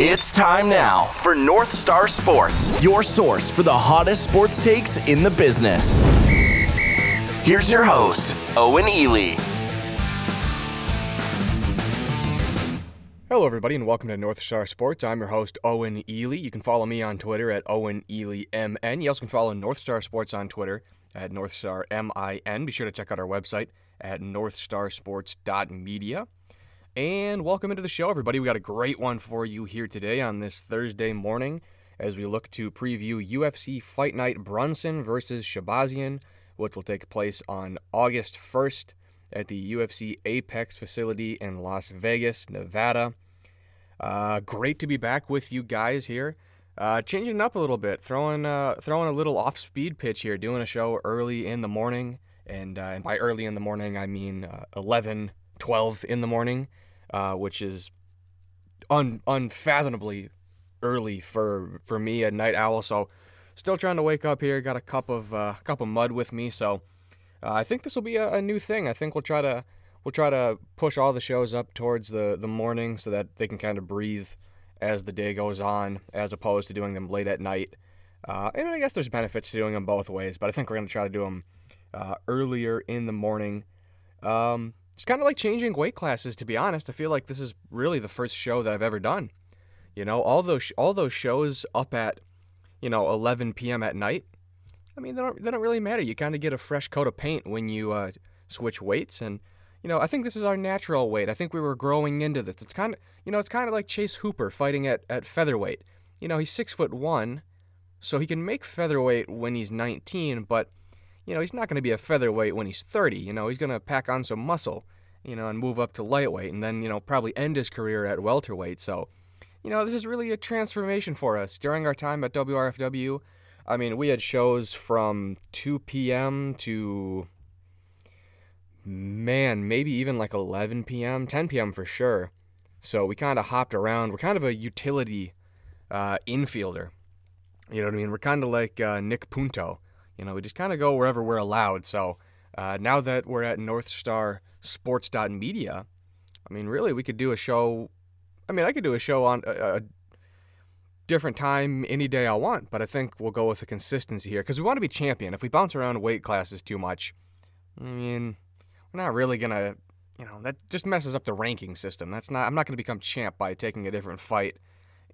It's time now for North Star Sports, your source for the hottest sports takes in the business. Here's your host, Owen Ely. Hello, everybody, and welcome to North Star Sports. I'm your host, Owen Ely. You can follow me on Twitter at Owen Ely MN. You also can follow North Star Sports on Twitter at North Star MIN. Be sure to check out our website at northstarsports.media. And welcome into the show, everybody. We got a great one for you here today on this Thursday morning as we look to preview UFC Fight Night Brunson versus Shahbazyan, which will take place on August 1st at the UFC Apex facility in Las Vegas, Nevada. Uh, great to be back with you guys here. Uh, changing it up a little bit, throwing uh, throwing a little off speed pitch here, doing a show early in the morning, and, uh, and by early in the morning I mean uh, 11, 12 in the morning uh, which is un- unfathomably early for for me, a night owl. So still trying to wake up here. Got a cup of uh, cup of mud with me, so uh, I think this will be a, a, new thing. I think we'll try to we'll try to push all the shows up towards the the morning so that they can kind of breathe as the day goes on, as opposed to doing them late at night. Uh, and I guess there's benefits to doing them both ways, but I think we're gonna try to do them uh, earlier in the morning. Um, it's kind of like changing weight classes, to be honest. I feel like this is really the first show that I've ever done. You know, all those all those shows up at, you know, 11 p.m. at night. I mean, they don't they don't really matter. You kind of get a fresh coat of paint when you uh, switch weights, and you know, I think this is our natural weight. I think we were growing into this. It's kind of you know, it's kind of like Chase Hooper fighting at at featherweight. You know, he's six foot one, so he can make featherweight when he's 19, but you know, he's not going to be a featherweight when he's 30. You know, he's going to pack on some muscle, you know, and move up to lightweight and then, you know, probably end his career at welterweight. So, you know, this is really a transformation for us. During our time at WRFW, I mean, we had shows from 2 p.m. to, man, maybe even like 11 p.m., 10 p.m. for sure. So we kind of hopped around. We're kind of a utility uh, infielder. You know what I mean? We're kind of like uh, Nick Punto. You know, we just kind of go wherever we're allowed. So uh, now that we're at North Star Sports.media, I mean, really, we could do a show. I mean, I could do a show on a, a different time any day I want, but I think we'll go with the consistency here because we want to be champion. If we bounce around weight classes too much, I mean, we're not really gonna, you know, that just messes up the ranking system. That's not. I'm not gonna become champ by taking a different fight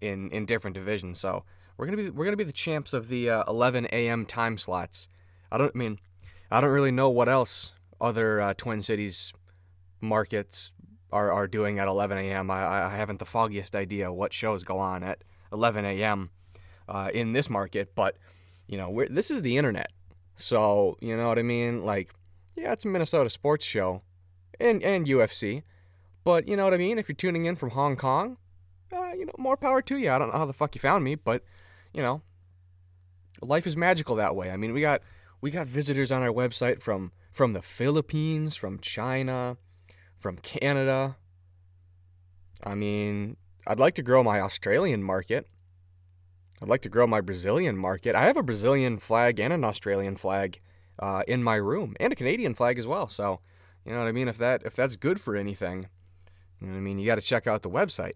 in in different divisions. So we're gonna be we're gonna be the champs of the uh, 11 a.m. time slots. I don't I mean I don't really know what else other uh, Twin Cities markets are, are doing at 11 a.m. I, I haven't the foggiest idea what shows go on at 11 a.m. Uh, in this market, but you know this is the internet, so you know what I mean. Like, yeah, it's a Minnesota sports show, and and UFC, but you know what I mean. If you're tuning in from Hong Kong, uh, you know more power to you. I don't know how the fuck you found me, but you know, life is magical that way. I mean, we got we got visitors on our website from from the Philippines, from China, from Canada. I mean, I'd like to grow my Australian market. I'd like to grow my Brazilian market. I have a Brazilian flag and an Australian flag uh, in my room, and a Canadian flag as well. So, you know what I mean. If that if that's good for anything, you know what I mean. You got to check out the website.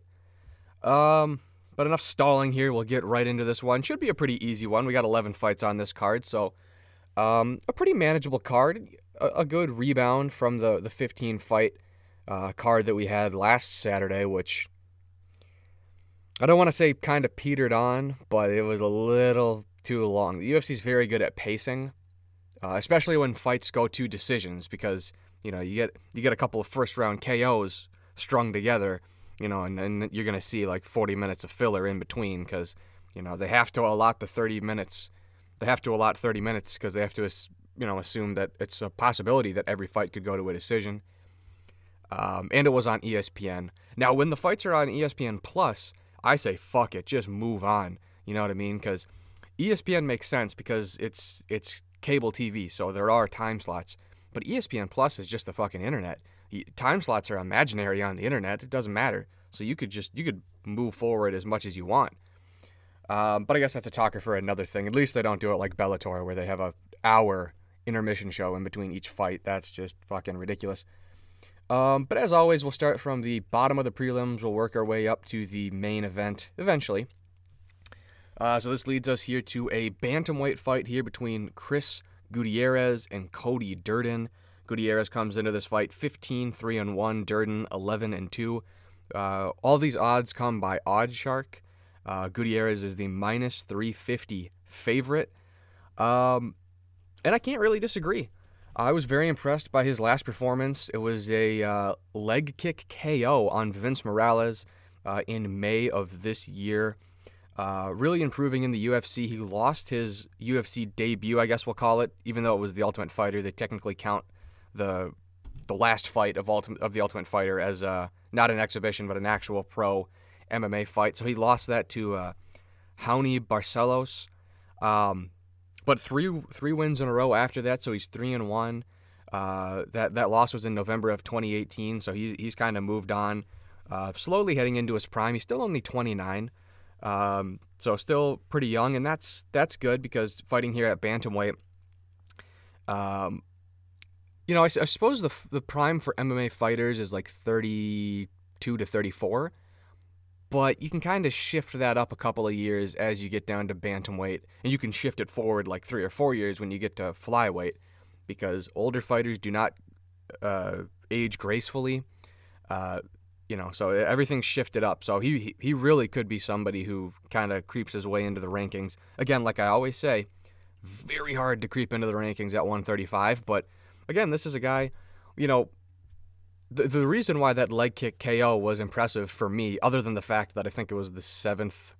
Um, but enough stalling here. We'll get right into this one. Should be a pretty easy one. We got 11 fights on this card, so um, a pretty manageable card. A, a, good rebound from the, the 15 fight uh, card that we had last Saturday, which I don't want to say kind of petered on, but it was a little too long. The UFC is very good at pacing, uh, especially when fights go to decisions, because you know you get you get a couple of first round KOs strung together you know, and then you're going to see like 40 minutes of filler in between because, you know, they have to allot the 30 minutes. They have to allot 30 minutes because they have to, you know, assume that it's a possibility that every fight could go to a decision. Um, and it was on ESPN. Now, when the fights are on ESPN Plus, I say fuck it, just move on. You know what I mean? Because ESPN makes sense because it's it's cable TV, so there are time slots. But ESPN Plus is just the fucking internet time slots are imaginary on the internet. It doesn't matter. So you could just you could move forward as much as you want. Um, but I guess that's a talker for another thing. At least they don't do it like Bellator, where they have a hour intermission show in between each fight. That's just fucking ridiculous. Um, but as always, we'll start from the bottom of the prelims. We'll work our way up to the main event eventually. Uh, so this leads us here to a bantamweight fight here between Chris Gutierrez and Cody Durden. Gutierrez comes into this fight 15 3 and 1, Durden 11 and 2. Uh, all these odds come by OddsShark. Uh, Gutierrez is the minus 350 favorite. Um, and I can't really disagree. I was very impressed by his last performance. It was a uh, leg kick KO on Vince Morales uh, in May of this year. Uh, really improving in the UFC. He lost his UFC debut, I guess we'll call it, even though it was the Ultimate Fighter. They technically count the the last fight of ultimate of the Ultimate Fighter as uh, not an exhibition, but an actual pro MMA fight. So he lost that to uh, Raoni Barcelos. Um, but three three wins in a row after that, so he's three and one. Uh, that that loss was in November of 2018, so he's he's kind of moved on, uh, slowly heading into his prime. He's still only 29, um, so still pretty young, and that's that's good because fighting here at bantamweight, um, you know, I, I suppose the the prime for MMA fighters is like 32 to 34 but you can kind of shift that up a couple of years as you get down to bantamweight, and you can shift it forward like three or four years when you get to flyweight, because older fighters do not uh, age gracefully. Uh, you know, so everything's shifted up. So he he really could be somebody who kind of creeps his way into the rankings. Again, like I always say, very hard to creep into the rankings at 135. But again, this is a guy, you know, the, the reason why that leg kick KO was impressive for me, other than the fact that I think it was the seventh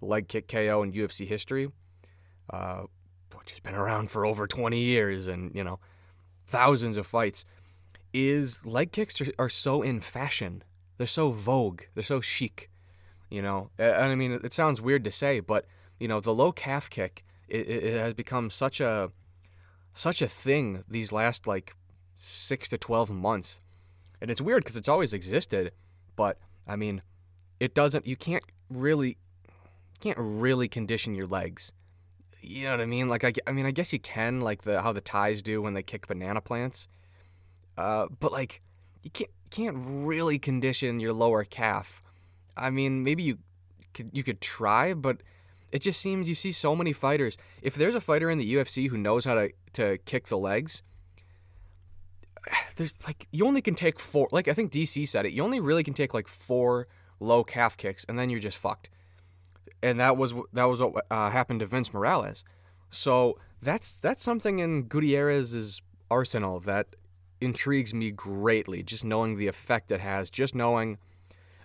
leg kick KO in UFC history, uh, which has been around for over 20 years and, you know, thousands of fights, is leg kicks are, are so in fashion. They're so vogue. They're so chic. You know, and I mean, it sounds weird to say, but, you know, the low calf kick, it, it has become such a such a thing these last like six to 12 months and it's weird because it's always existed, but I mean, it doesn't. You can't really, can't really condition your legs. You know what I mean? Like I, I mean, I guess you can, like the how the ties do when they kick banana plants. Uh, but like, you can't can't really condition your lower calf. I mean, maybe you could you could try, but it just seems you see so many fighters. If there's a fighter in the UFC who knows how to to kick the legs, there's like you only can take four. Like I think DC said it. You only really can take like four low calf kicks, and then you're just fucked. And that was that was what uh, happened to Vince Morales. So that's that's something in Gutierrez's arsenal that intrigues me greatly. Just knowing the effect it has. Just knowing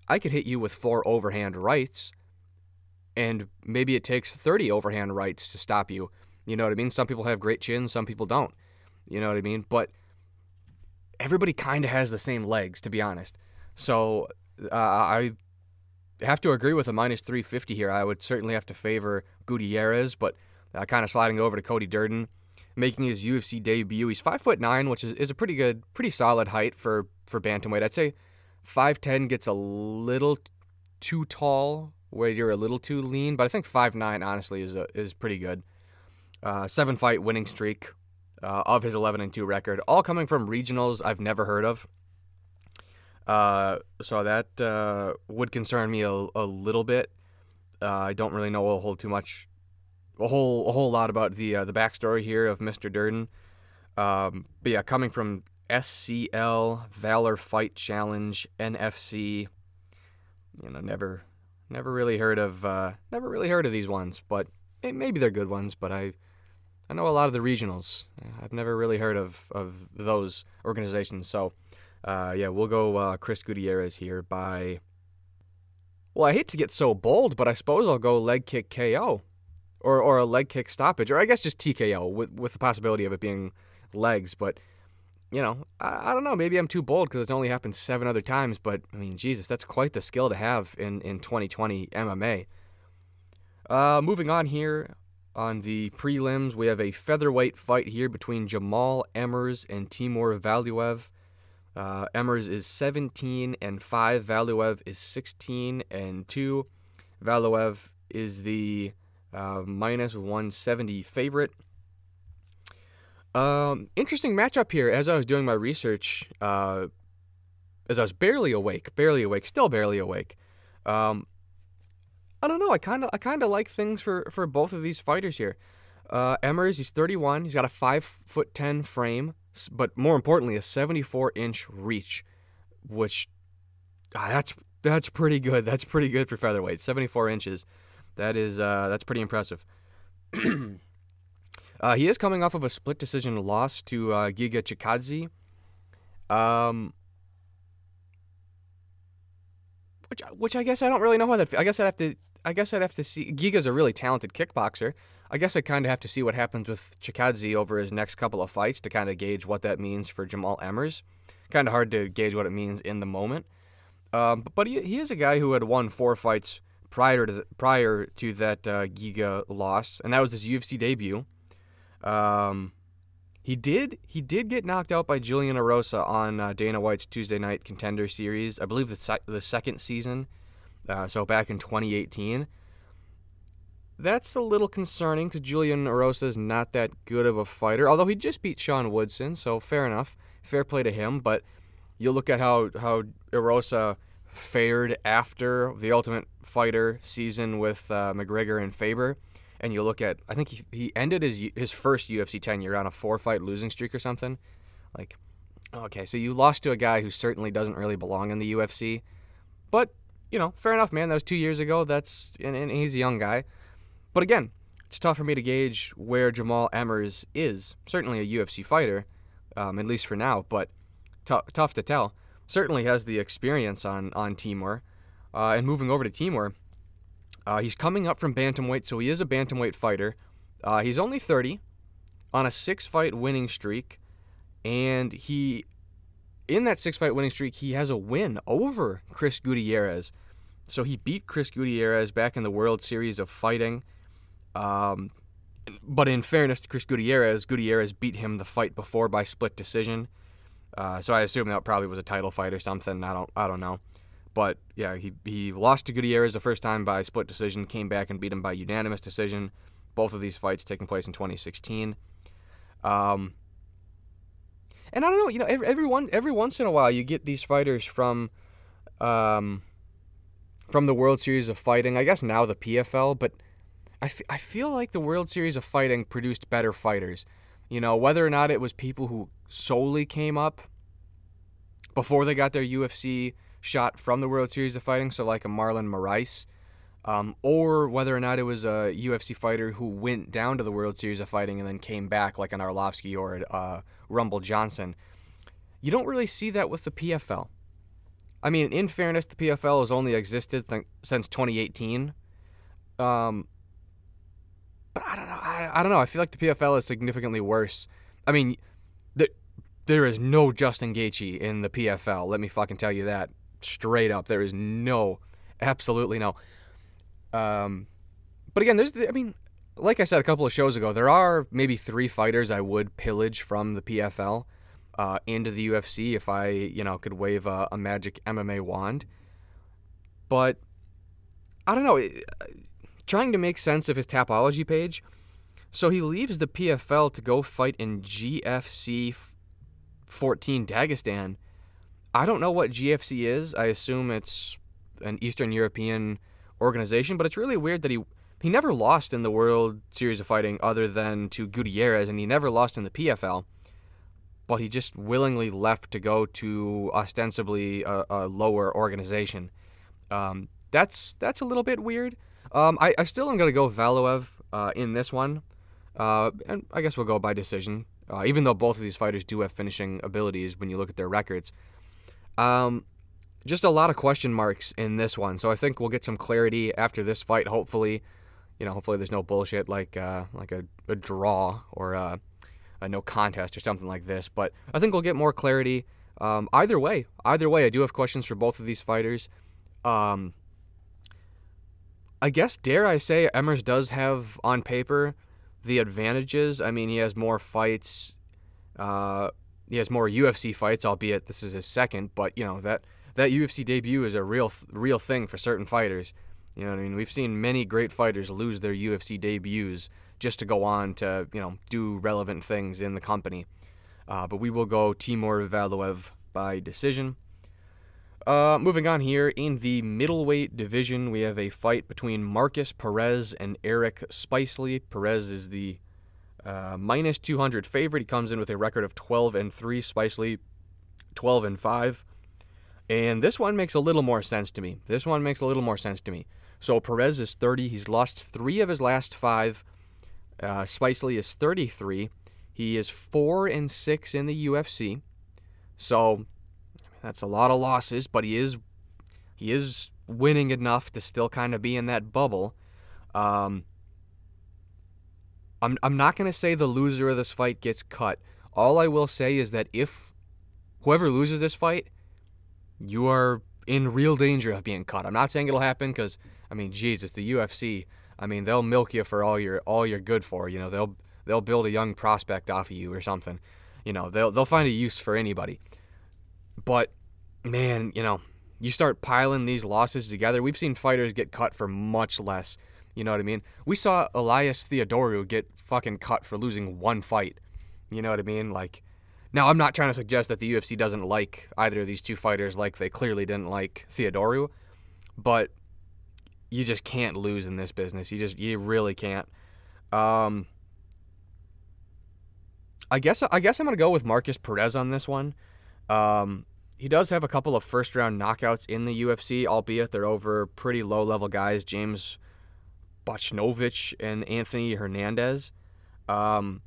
I could hit you with four overhand rights, and maybe it takes 30 overhand rights to stop you. You know what I mean? Some people have great chins, some people don't. You know what I mean? But everybody kind of has the same legs, to be honest. So uh, I have to agree with a minus 350 here. I would certainly have to favor Gutierrez, but uh, kind of sliding over to Cody Durden, making his UFC debut. He's five foot nine, which is, is a pretty good, pretty solid height for for bantamweight. I'd say 5'10 gets a little too tall where you're a little too lean, but I think 5'9 honestly is a, is pretty good. Uh, seven fight winning streak, uh, of his 11 and 2 record, all coming from regionals I've never heard of. Uh, so that uh, would concern me a, a little bit. Uh, I don't really know a whole too much, a whole a whole lot about the uh, the backstory here of Mr. Durden. Um, but yeah, coming from SCL, Valor Fight Challenge, NFC, you know, never never really heard of never really heard of these ones, but maybe they're good ones. But I I know a lot of the regionals. I've never really heard of, of those organizations. So, uh, yeah, we'll go uh, Chris Gutierrez here by. Well, I hate to get so bold, but I suppose I'll go leg kick KO, or or a leg kick stoppage, or I guess just TKO with with the possibility of it being legs. But you know, I, I don't know. Maybe I'm too bold because it's only happened seven other times. But I mean, Jesus, that's quite the skill to have in in 2020 MMA. Uh, moving on here, on the prelims, we have a featherweight fight here between Jamal Emmers and Timur Valiev. Uh, Emmers is 17 and 5. Valiev is 16 and 2. Valiev is the uh, minus 170 favorite. Um, interesting matchup here. As I was doing my research, uh, as I was barely awake, barely awake, still barely awake. Um, I don't know. I kind of I kind of like things for for both of these fighters here. Uh, Emmers, he's 31. He's got a five foot ten frame, but more importantly, a 74 inch reach, which ah, that's that's pretty good. That's pretty good for featherweight. 74 inches. That is uh, that's pretty impressive. uh, he is coming off of a split decision loss to uh, Giga Chikadze. Um, which which I guess I don't really know how that. I guess I'd have to. I guess I'd have to see. Giga's a really talented kickboxer. I guess I kind of have to see what happens with Chikadze over his next couple of fights to kind of gauge what that means for Jamal Emmers. Kind of hard to gauge what it means in the moment. Um, but he, he is a guy who had won four fights prior to the, prior to that uh, Giga loss, and that was his UFC debut. Um, he did he did get knocked out by Julian Erosa on uh, Dana White's Tuesday Night Contender Series. I believe the se- the second season, uh, so back in 2018. That's a little concerning because Julian Erosa is not that good of a fighter. Although he just beat Sean Woodson, so fair enough, fair play to him. But you look at how how Erosa fared after the Ultimate Fighter season with uh, McGregor and Faber and you look at I think he, he ended his his first UFC tenure on a four fight losing streak or something. Like, okay, so you lost to a guy who certainly doesn't really belong in the UFC, but you know, fair enough, man. That was two years ago. That's and, and he's a young guy, but again, it's tough for me to gauge where Jamal Emmers is. Certainly a UFC fighter, um, at least for now, but t- tough to tell. Certainly has the experience on on Timur, uh, and moving over to Timur uh, he's coming up from bantamweight, so he is a bantamweight fighter. Uh, he's only 30, on a six-fight winning streak, and he, in that six-fight winning streak, he has a win over Chris Gutierrez. So he beat Chris Gutierrez back in the World Series of Fighting. Um, but in fairness to Chris Gutierrez, Gutierrez beat him the fight before by split decision. Uh, so I assume that probably was a title fight or something. I don't I don't know. But yeah, he, he lost to Gutierrez the first time by split decision, came back and beat him by unanimous decision. Both of these fights taking place in 2016. Um, and I don't know, you know, every, every, one, every once in a while you get these fighters from um, from the World Series of Fighting. I guess now the PFL, but I, f- I feel like the World Series of Fighting produced better fighters. You know, whether or not it was people who solely came up before they got their UFC shot from the World Series of Fighting, so like a Marlon Moraes, um, or whether or not it was a UFC fighter who went down to the World Series of Fighting and then came back, like an Arlovsky or uh, Rumble Johnson. You don't really see that with the PFL. I mean, in fairness, the PFL has only existed th- since 2018. Um, but I don't know. I, I don't know. I feel like the PFL is significantly worse. I mean, the, there is no Justin Gaethje in the PFL. Let me fucking tell you that straight up. There is no, absolutely no. Um, but again, there's, The, I mean, like I said a couple of shows ago, there are maybe three fighters I would pillage from the PFL uh, into the UFC if I, you know, could wave a, a magic MMA wand. But I don't know, trying to make sense of his Tapology page. So he leaves the PFL to go fight in GFC 14 Dagestan I don't know what GFC is. I assume it's an Eastern European organization, but it's really weird that he he never lost in the World Series of Fighting other than to Gutierrez, and he never lost in the PFL. But he just willingly left to go to ostensibly a, a lower organization. Um, that's that's a little bit weird. Um, I, I still am gonna go Valiev uh, in this one, uh, and I guess we'll go by decision. Uh, even though both of these fighters do have finishing abilities when you look at their records. Um, just a lot of question marks in this one. So I think we'll get some clarity after this fight. Hopefully, you know, hopefully there's no bullshit like uh, like a, a draw or a, a no contest or something like this. But I think we'll get more clarity. Um, either way, either way, I do have questions for both of these fighters. Um, I guess dare I say Emmers does have on paper the advantages. I mean, he has more fights. Uh, he has more UFC fights, albeit this is his second. But you know that that UFC debut is a real real thing for certain fighters. You know what I mean? We've seen many great fighters lose their UFC debuts just to go on to you know do relevant things in the company. Uh, but we will go Timur Valiev by decision. Uh, moving on here in the middleweight division, we have a fight between Marcus Perez and Eric Spicely. Perez is the uh, minus 200 favorite. He comes in with a record of 12 and 3. Spicely 12 and 5. And this one makes a little more sense to me. This one makes a little more sense to me. So Perez is 30. He's lost three of his last five. Uh, Spicely is 33. He is four and six in the UFC. So that's a lot of losses, but he is he is winning enough to still kind of be in that bubble. Um, I'm I'm not gonna say the loser of this fight gets cut. All I will say is that if whoever loses this fight, you are in real danger of being cut. I'm not saying it'll happen because I mean, Jesus, the UFC. I mean, they'll milk you for all your all you're good for. You know, they'll they'll build a young prospect off of you or something. You know, they'll they'll find a use for anybody. But man, you know, you start piling these losses together. We've seen fighters get cut for much less. You know what I mean? We saw Elias Theodorou get fucking cut for losing one fight. You know what I mean? Like, now I'm not trying to suggest that the UFC doesn't like either of these two fighters, like they clearly didn't like Theodorou, but you just can't lose in this business. You just you really can't. Um, I guess I guess I'm gonna go with Marcus Perez on this one. Um, he does have a couple of first round knockouts in the UFC, albeit they're over pretty low level guys, James Bojanovic and Anthony Hernandez. Um,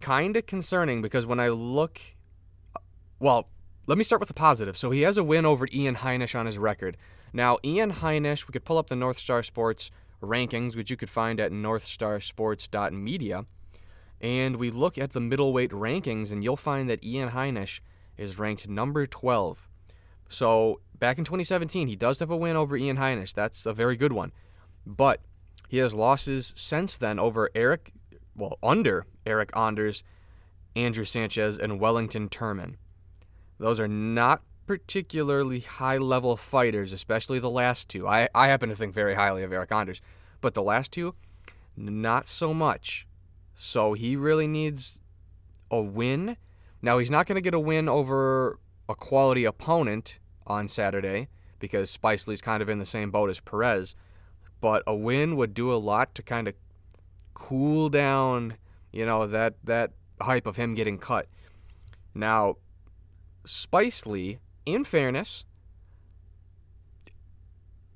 kind of concerning because when I look, well, let me start with the positive. So he has a win over Ian Heinisch on his record. Now, Ian Heinisch, we could pull up the North Star Sports rankings, which you could find at northstarsports.media, and we look at the middleweight rankings, and you'll find that Ian Heinisch is ranked number 12. So back in 2017, he does have a win over Ian Heinisch. That's a very good one. But he has losses since then over Eric, well, under Eryk Anders, Andrew Sanchez, and Wellington Turman. Those are not particularly high level fighters, especially the last two. I, I happen to think very highly of Eryk Anders, but the last two, not so much. So he really needs a win now, he's not going to get a win over a quality opponent on Saturday because Spicely's kind of in the same boat as Perez, but a win would do a lot to kind of cool down, you know, that that hype of him getting cut. Now, Spicely, in fairness,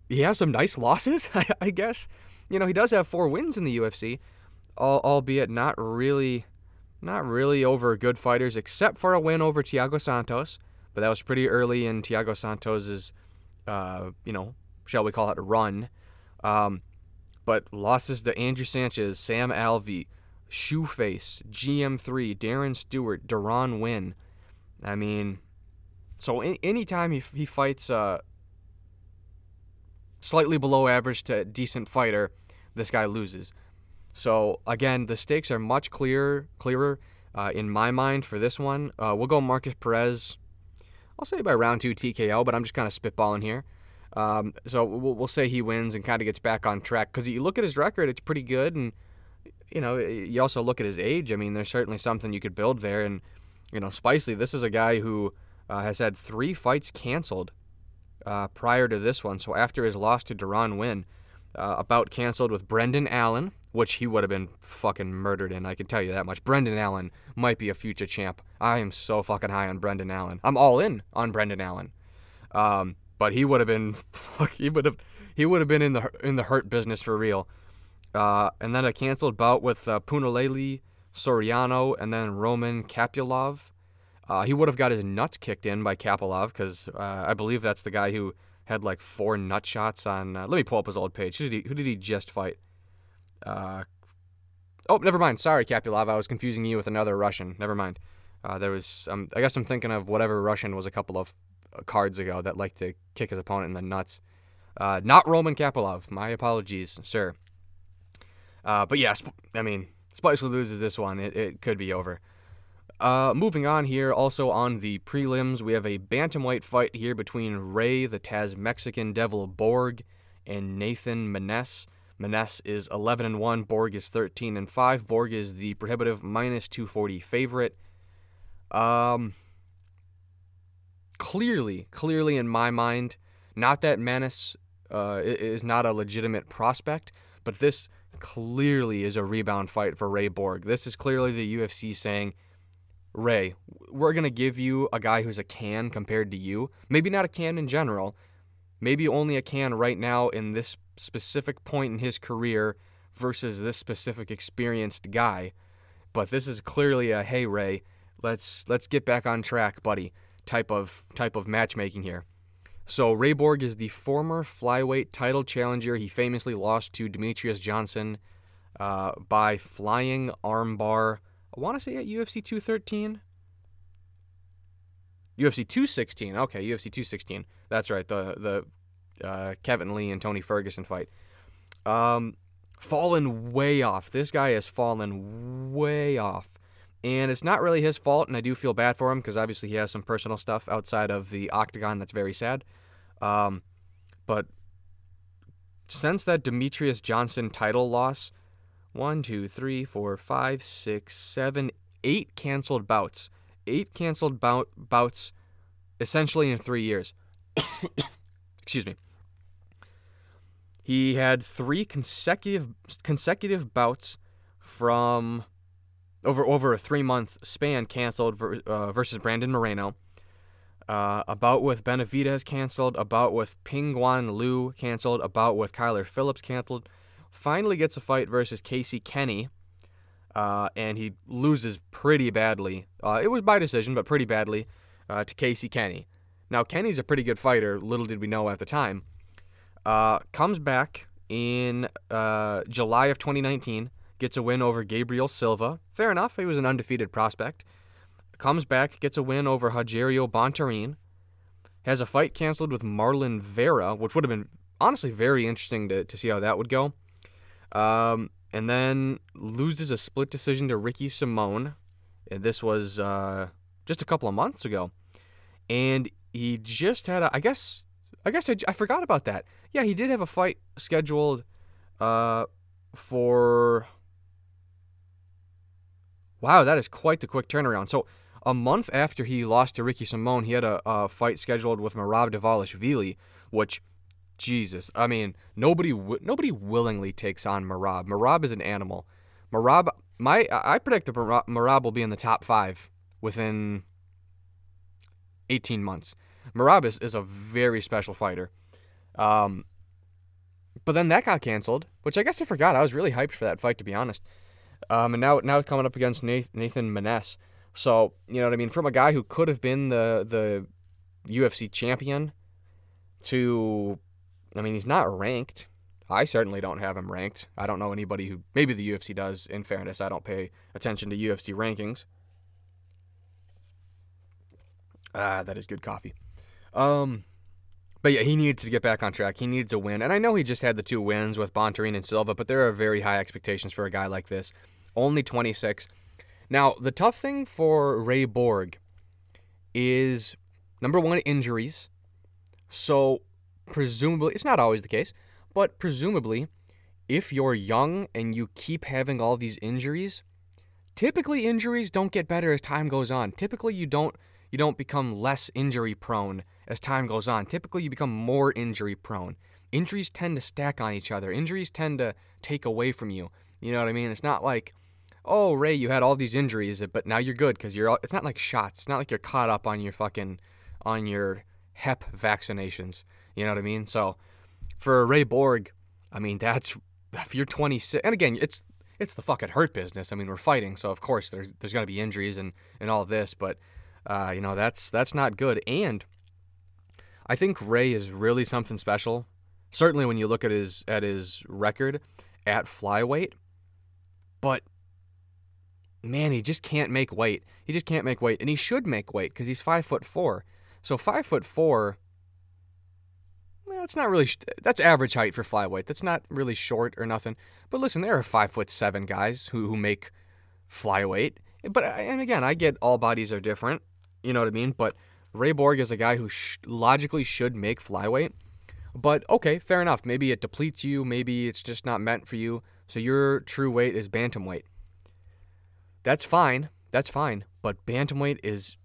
he has some nice losses, I guess. You know, he does have four wins in the UFC, albeit not really not really over good fighters, except for a win over Thiago Santos. But that was pretty early in Thiago Santos's, uh, you know, shall we call it run. Um, but losses to Andrew Sanchez, Sam Alvey, Shoeface, GM3, Darren Stewart, Deron Winn. I mean, so in, anytime he, he fights a slightly below average to decent fighter, this guy loses. So again, the stakes are much clearer, clearer uh, in my mind for this one. Uh, we'll go Marcus Perez. I'll say by round two TKO, but I'm just kind of spitballing here. Um, so we'll, we'll, say he wins and kind of gets back on track because you look at his record, it's pretty good, and you know you also look at his age. I mean, there's certainly something you could build there, and you know, Spicely. This is a guy who uh, has had three fights canceled uh, prior to this one. So after his loss to Deron Winn, uh, about canceled with Brendan Allen, which he would have been fucking murdered in. I can tell you that much. Brendan Allen might be a future champ. I am so fucking high on Brendan Allen. I'm all in on Brendan Allen. Um, but he would have been, he would have, he would have been in the in the hurt business for real. Uh, and then a canceled bout with uh, Punahele Soriano and then Roman Kopylov. Uh, he would have got his nuts kicked in by Kopylov because uh, I believe that's the guy who had like four nut shots on. Uh, let me pull up his old page. Who did he, who did he just fight? Uh, oh, never mind. Sorry, Kopylov. I was confusing you with another Russian. Never mind. There was. Um, I guess I'm thinking of whatever Russian was a couple of cards ago that liked to kick his opponent in the nuts. Not Roman Kopylov. My apologies, sir. Uh, but yes, I mean, Spicer loses this one. It, it could be over. Uh, moving on here, also on the prelims, we have a bantamweight fight here between Ray, the Taz Mexican Devil Borg, and Nathan Maness. Maness is 11 and 1, Borg is 13 and 5. Borg is the prohibitive minus 240 favorite. Um clearly, clearly in my mind, not that Maness uh, is not a legitimate prospect, but this clearly is a rebound fight for Ray Borg. This is clearly the UFC saying, Ray, we're going to give you a guy who's a can compared to you. Maybe not a can in general, maybe only a can right now in this specific point in his career versus this specific experienced guy. But this is clearly a hey Ray, let's let's get back on track, buddy, type of type of matchmaking here. So Ray Borg is the former flyweight title challenger. He famously lost to Demetrious Johnson uh, by flying armbar. I want to say at UFC 213. UFC 216. Okay, UFC 216. That's right. The the uh, Kevin Lee and Tony Ferguson fight. Um, fallen way off. This guy has fallen way off. And it's not really his fault, and I do feel bad for him because obviously he has some personal stuff outside of the octagon that's very sad. Um, but since that Demetrious Johnson title loss, one, two, three, four, five, six, seven, eight canceled bouts. Eight canceled bout, bouts essentially in three years. Excuse me. He had three consecutive consecutive bouts from over over a three month span canceled ver, uh, versus Brandon Moreno. Uh, a bout with Benavidez canceled. A bout with Ping Liu canceled. A bout with Kyler Phillips canceled. Finally gets a fight versus Casey Kenny, uh, and he loses pretty badly. Uh, it was by decision, but pretty badly uh, to Casey Kenny. Now Kenny's a pretty good fighter. Little did we know at the time. Uh, comes back in uh, July of 2019 gets a win over Gabriel Silva. Fair enough, he was an undefeated prospect. Comes back, gets a win over Rogerio Bontorin. Has a fight canceled with Marlon Vera, which would have been honestly very interesting to, to see how that would go. Um, and then loses a split decision to Ricky Simone. And this was uh, just a couple of months ago. And he just had a, I guess, I guess I, I forgot about that. Yeah, he did have a fight scheduled uh, for Wow, that is quite the quick turnaround. So, a month after he lost to Ricky Simone, he had a, a fight scheduled with Merab Dvalishvili, which, Jesus, I mean, nobody nobody willingly takes on Merab. Merab is an animal. Merab, my I predict that Merab will be in the top five within 18 months. Merab is, is a very special fighter. Um, but then that got canceled, which I guess I forgot. I was really hyped for that fight, to be honest. Um, and now now coming up against Nathan Maness. So you know what I mean. From a guy who could have been the the UFC champion to, I mean, he's not ranked. I certainly don't have him ranked. I don't know anybody who maybe the UFC does. In fairness, I don't pay attention to UFC rankings. Ah, that is good coffee. Um, but yeah, he needs to get back on track. He needs to win. And I know he just had the two wins with Bontorin and Silva, but there are very high expectations for a guy like this. Only 26. Now, the tough thing for Ray Borg is number one, injuries. So, presumably, it's not always the case, but presumably, if you're young and you keep having all these injuries, typically injuries don't get better as time goes on. Typically, you don't you don't become less injury prone as time goes on. Typically, you become more injury prone. Injuries tend to stack on each other. Injuries tend to take away from you. You know what I mean? It's not like, oh, Ray, you had all these injuries, but now you're good because you're. All, it's not like shots. It's not like you're caught up on your fucking, on your Hep vaccinations. You know what I mean? So, for Ray Borg, I mean that's if you're 26, and again, it's it's the fucking hurt business. I mean, we're fighting, so of course there's there's gonna be injuries and and all this, but uh, you know that's that's not good. And I think Ray is really something special. Certainly when you look at his at his record at flyweight, but man, he just can't make weight. He just can't make weight, and he should make weight because he's five foot four. So five foot four. Well, that's not really. That's average height for flyweight. That's not really short or nothing. But listen, there are five foot seven guys who who make flyweight. But uh, and again, I get all bodies are different. You know what I mean? But Ray Borg is a guy who sh- logically should make flyweight. But okay, fair enough. Maybe it depletes you. Maybe it's just not meant for you. So your true weight is bantamweight. That's fine. That's fine. But bantamweight is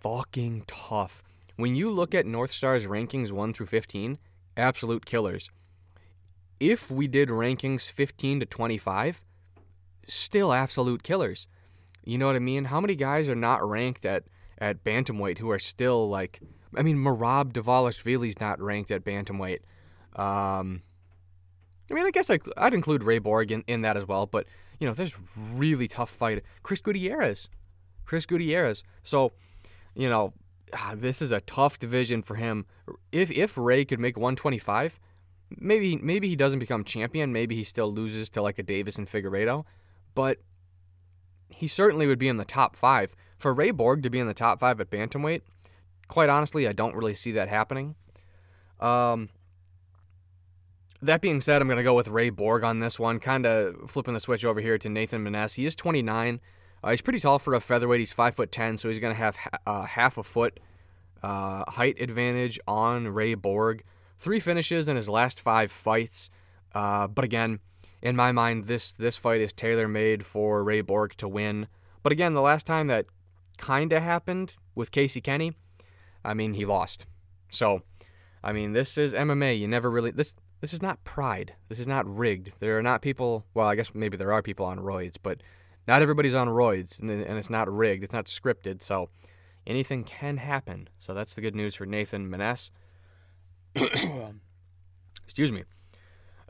fucking tough. when you look at North Star's rankings 1 through 15, absolute killers. If we did rankings 15 to 25, still absolute killers. You know what I mean? How many guys are not ranked at, at bantamweight who are still like, I mean, Merab Dvalishvili's not ranked at bantamweight. Um, I mean, I guess I, I'd include Ray Borg in, in that as well, but, you know, there's really tough fight. Chris Gutierrez. Chris Gutierrez. So, you know, ah, this is a tough division for him. If if Ray could make 125, maybe maybe he doesn't become champion. Maybe he still loses to like a Deiveson Figueiredo, but he certainly would be in the top five. For Ray Borg to be in the top five at bantamweight, quite honestly, I don't really see that happening. Um, that being said, I'm going to go with Ray Borg on this one, kind of flipping the switch over here to Nathan Maness. He is 29. Uh, he's pretty tall for a featherweight. He's 5'10, so he's going to have uh, half a foot uh, height advantage on Ray Borg. Three finishes in his last five fights. Uh, but again, in my mind, this this fight is tailor made for Ray Borg to win. But again, the last time that kind of happened with Casey Kenny, I mean, he lost. So, I mean, this is MMA. You never really this this is not pride. This is not rigged. There are not people. Well, I guess maybe there are people on roids, but not everybody's on roids, and, and it's not rigged. It's not scripted. So, anything can happen. So that's the good news for Nathan Maness. Excuse me.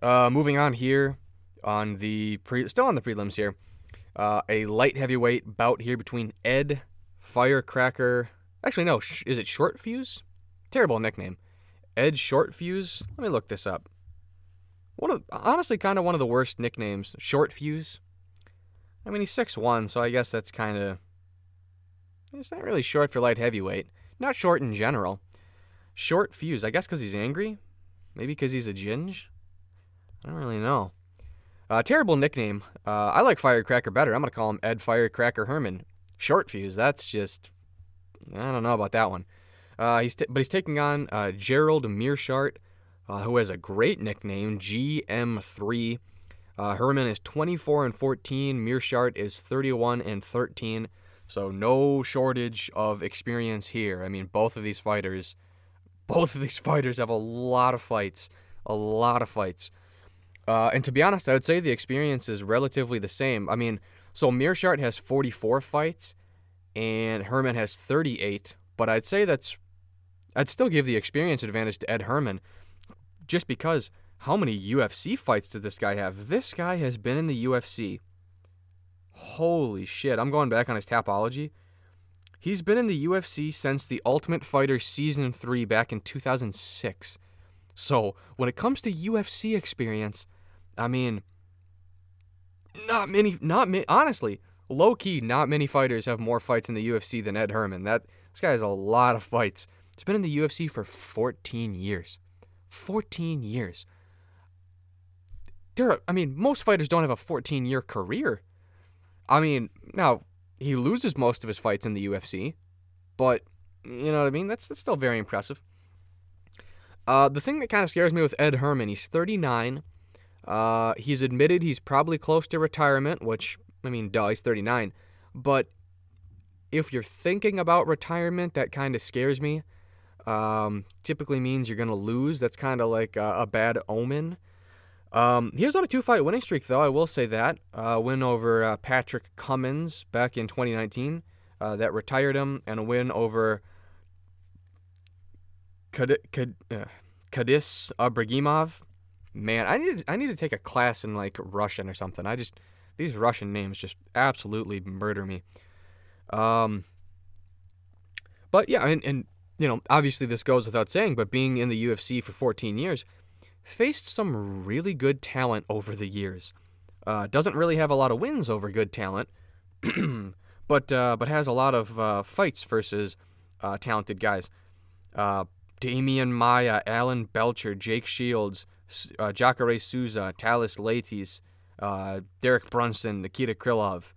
Uh, moving on here, on the pre, still on the prelims here. Uh, a light heavyweight bout here between Ed Firecracker. Actually, no, sh- is it Short Fuse? Terrible nickname. Ed Short Fuse. Let me look this up. One of honestly kind of one of the worst nicknames. Short Fuse. I mean, he's six one, so I guess that's kind of. It's not really short for light heavyweight. Not short in general. Short Fuse. I guess because he's angry. Maybe because he's a ginge. I don't really know. Uh, terrible nickname. Uh, I like Firecracker better. I'm going to call him Ed Firecracker Herman. Short fuse. That's just. I don't know about that one. Uh, he's t- but he's taking on uh, Gerald Meerschaert, uh, who has a great nickname, GM3. Uh, Herman is 24 and 14. Meerschaert is 31 and 13. So no shortage of experience here. I mean, both of these fighters, both of these fighters have a lot of fights, a lot of fights. Uh, and to be honest, I would say the experience is relatively the same. I mean, so Meerschaert has 44 fights, and Herman has 38. But I'd say that's, I'd still give the experience advantage to Ed Herman, just because how many UFC fights did this guy have? This guy has been in the UFC. Holy shit! I'm going back on his Tapology. He's been in the UFC since the Ultimate Fighter Season 3 back in 2006. So, when it comes to UFC experience, I mean, not many, not many, honestly, low key, not many fighters have more fights in the UFC than Ed Herman. That this guy has a lot of fights. He's been in the UFC for 14 years. 14 years. There, are, I mean, most fighters don't have a 14 year career. I mean, now he loses most of his fights in the UFC, but you know what I mean. That's that's still very impressive. Uh, the thing that kind of scares me with Ed Herman, he's 39. Uh, he's admitted he's probably close to retirement, which, I mean, duh, he's 39. But if you're thinking about retirement, that kind of scares me. Um, typically means you're going to lose. That's kind of like a, a, bad omen. Um, he was on a two fight winning streak, though, I will say that. Uh, win over uh, Patrick Cummins back in 2019. Uh, that retired him, and a win over Kad- Kad- uh, Kadis Ibragimov man, I need I need to take a class in like Russian or something. I just these Russian names just absolutely murder me. Um, but yeah, and, and you know, obviously this goes without saying, but being in the UFC for 14 years, faced some really good talent over the years. Uh, doesn't really have a lot of wins over good talent, but uh, but has a lot of uh, fights versus uh, talented guys. Uh, Demian Maia, Alan Belcher, Jake Shields, uh, Jacare Souza, Thales Leites, uh, Derek Brunson, Nikita Krylov.